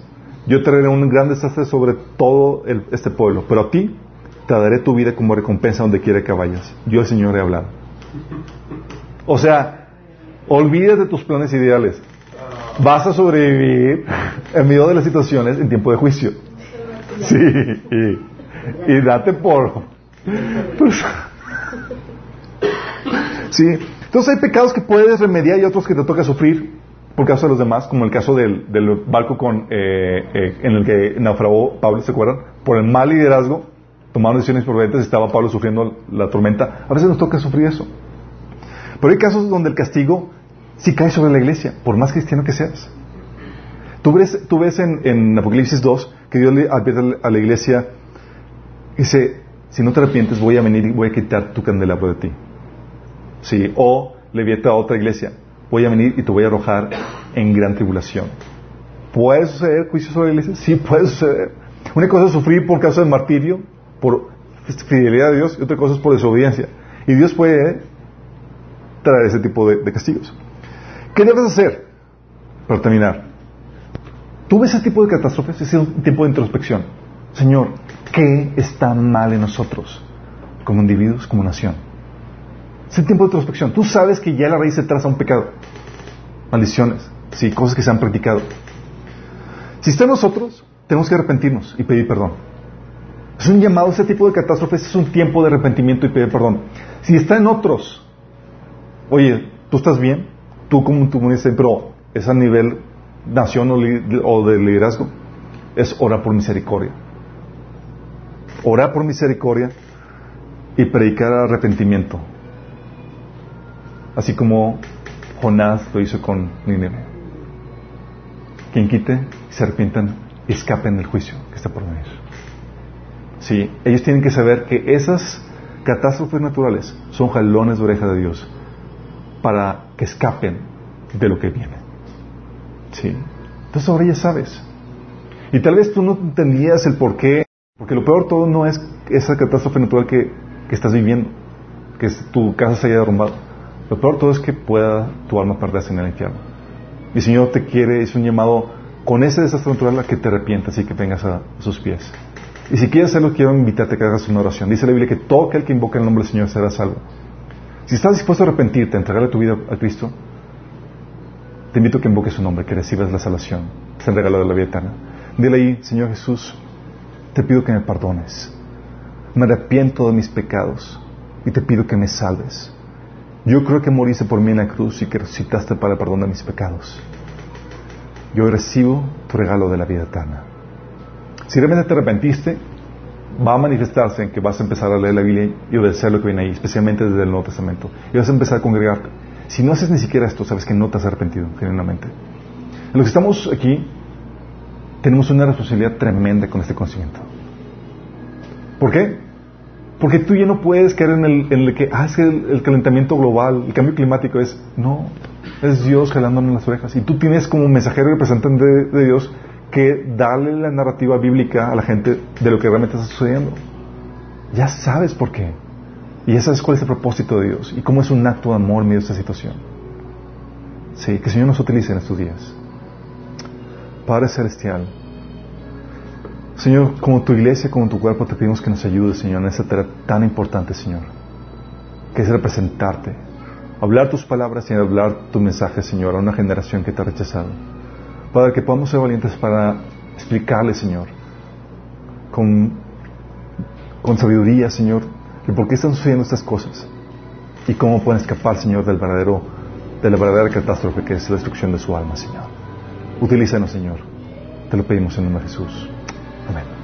Yo traeré un gran desastre sobre todo este pueblo, pero a ti te daré tu vida como recompensa donde quiera que vayas. Yo el Señor he hablado. O sea, olvídate de tus planes ideales. Vas a sobrevivir en medio de las situaciones en tiempo de juicio. Sí, y, date por... Pues, sí, entonces hay pecados que puedes remediar y otros que te toca sufrir por causa de los demás, como el caso del, barco con, eh, eh, en el que naufragó Pablo, ¿se acuerdan? Por el mal liderazgo, tomaron decisiones prudentes, estaba Pablo sufriendo la tormenta. A veces nos toca sufrir eso. Pero hay casos donde el castigo sí cae sobre la iglesia, por más cristiano que seas. Tú ves, tú ves en, Apocalipsis 2 que Dios le advierte a la iglesia, dice, si no te arrepientes voy a venir y voy a quitar tu candelabro de ti. Sí, o le advierte a otra iglesia, voy a venir y te voy a arrojar en gran tribulación. ¿Puede suceder juicio sobre la iglesia? Sí, puede suceder. Una cosa es sufrir por causa del martirio, por fidelidad a Dios, y otra cosa es por desobediencia. Y Dios puede traer ese tipo de, castigos. ¿Qué debes hacer? Para terminar, Tú ves ese tipo de catástrofes, ese tipo de introspección. Señor, ¿qué está mal en nosotros? Como individuos, como nación. Ese tiempo de introspección. Tú sabes que ya la raíz se traza un pecado. Maldiciones, sí, cosas que se han practicado. Si está en nosotros, tenemos que arrepentirnos y pedir perdón. Es un llamado, ese tipo de catástrofes es un tiempo de arrepentimiento y pedir perdón. Si está en otros, oye, tú estás bien, tú como tú dices, pero es a nivel nación o de liderazgo es orar por misericordia. Orar por misericordia y predicar arrepentimiento. Así como Jonás lo hizo con Nínive. Quien quite se arrepientan y escapen del juicio que está por venir. Sí, ellos tienen que saber que esas catástrofes naturales son jalones de oreja de Dios para que escapen de lo que viene. Sí. Entonces ahora ya sabes. Y tal vez tú no entendías el por qué, porque lo peor todo no es esa catástrofe natural que estás viviendo, que tu casa se haya derrumbado. Lo peor todo es que pueda tu alma perderse en el infierno. Y el Señor te quiere, es un llamado con ese desastre natural a que te arrepientas y que vengas a sus pies. Y si quieres hacerlo, quiero invitarte a que hagas una oración. Dice la Biblia que todo aquel que invoque el nombre del Señor será salvo. Si estás dispuesto a arrepentirte, a entregarle tu vida a Cristo, te invito a que invoques su nombre, que recibas la salvación. Es el regalo de la vida eterna. Dile ahí, Señor Jesús, te pido que me perdones. Me arrepiento de mis pecados y te pido que me salves. Yo creo que moriste por mí en la cruz y que resucitaste para el perdón de mis pecados. Yo recibo tu regalo de la vida eterna. Si realmente te arrepentiste, va a manifestarse en que vas a empezar a leer la Biblia y obedecer lo que viene ahí, especialmente desde el Nuevo Testamento. Y vas a empezar a congregarte. Si no haces ni siquiera esto, sabes que no te has arrepentido, genuinamente. En los que estamos aquí, tenemos una responsabilidad tremenda con este conocimiento. ¿Por qué? Porque tú ya no puedes caer en el, que ah, el, calentamiento global, el cambio climático. Es, no, es Dios jalándonos las orejas. Y tú tienes como mensajero y representante de Dios que darle la narrativa bíblica a la gente de lo que realmente está sucediendo. Ya sabes por qué. Y ya sabes cuál es el propósito de Dios y cómo es un acto de amor en medio de esta situación. Sí, que el Señor nos utilice en estos días. Padre Celestial, Señor, como tu iglesia, como tu cuerpo, te pedimos que nos ayudes, Señor, en esta tarea tan importante, Señor, que es representarte, hablar tus palabras y hablar tu mensaje, Señor, a una generación que te ha rechazado. Padre, que podamos ser valientes para explicarle, Señor, con, sabiduría, Señor, de por qué están sucediendo estas cosas y cómo pueden escapar, Señor, del verdadero, de la verdadera catástrofe que es la destrucción de su alma, Señor. Utilízanos, Señor. Te lo pedimos en el nombre de Jesús. Come.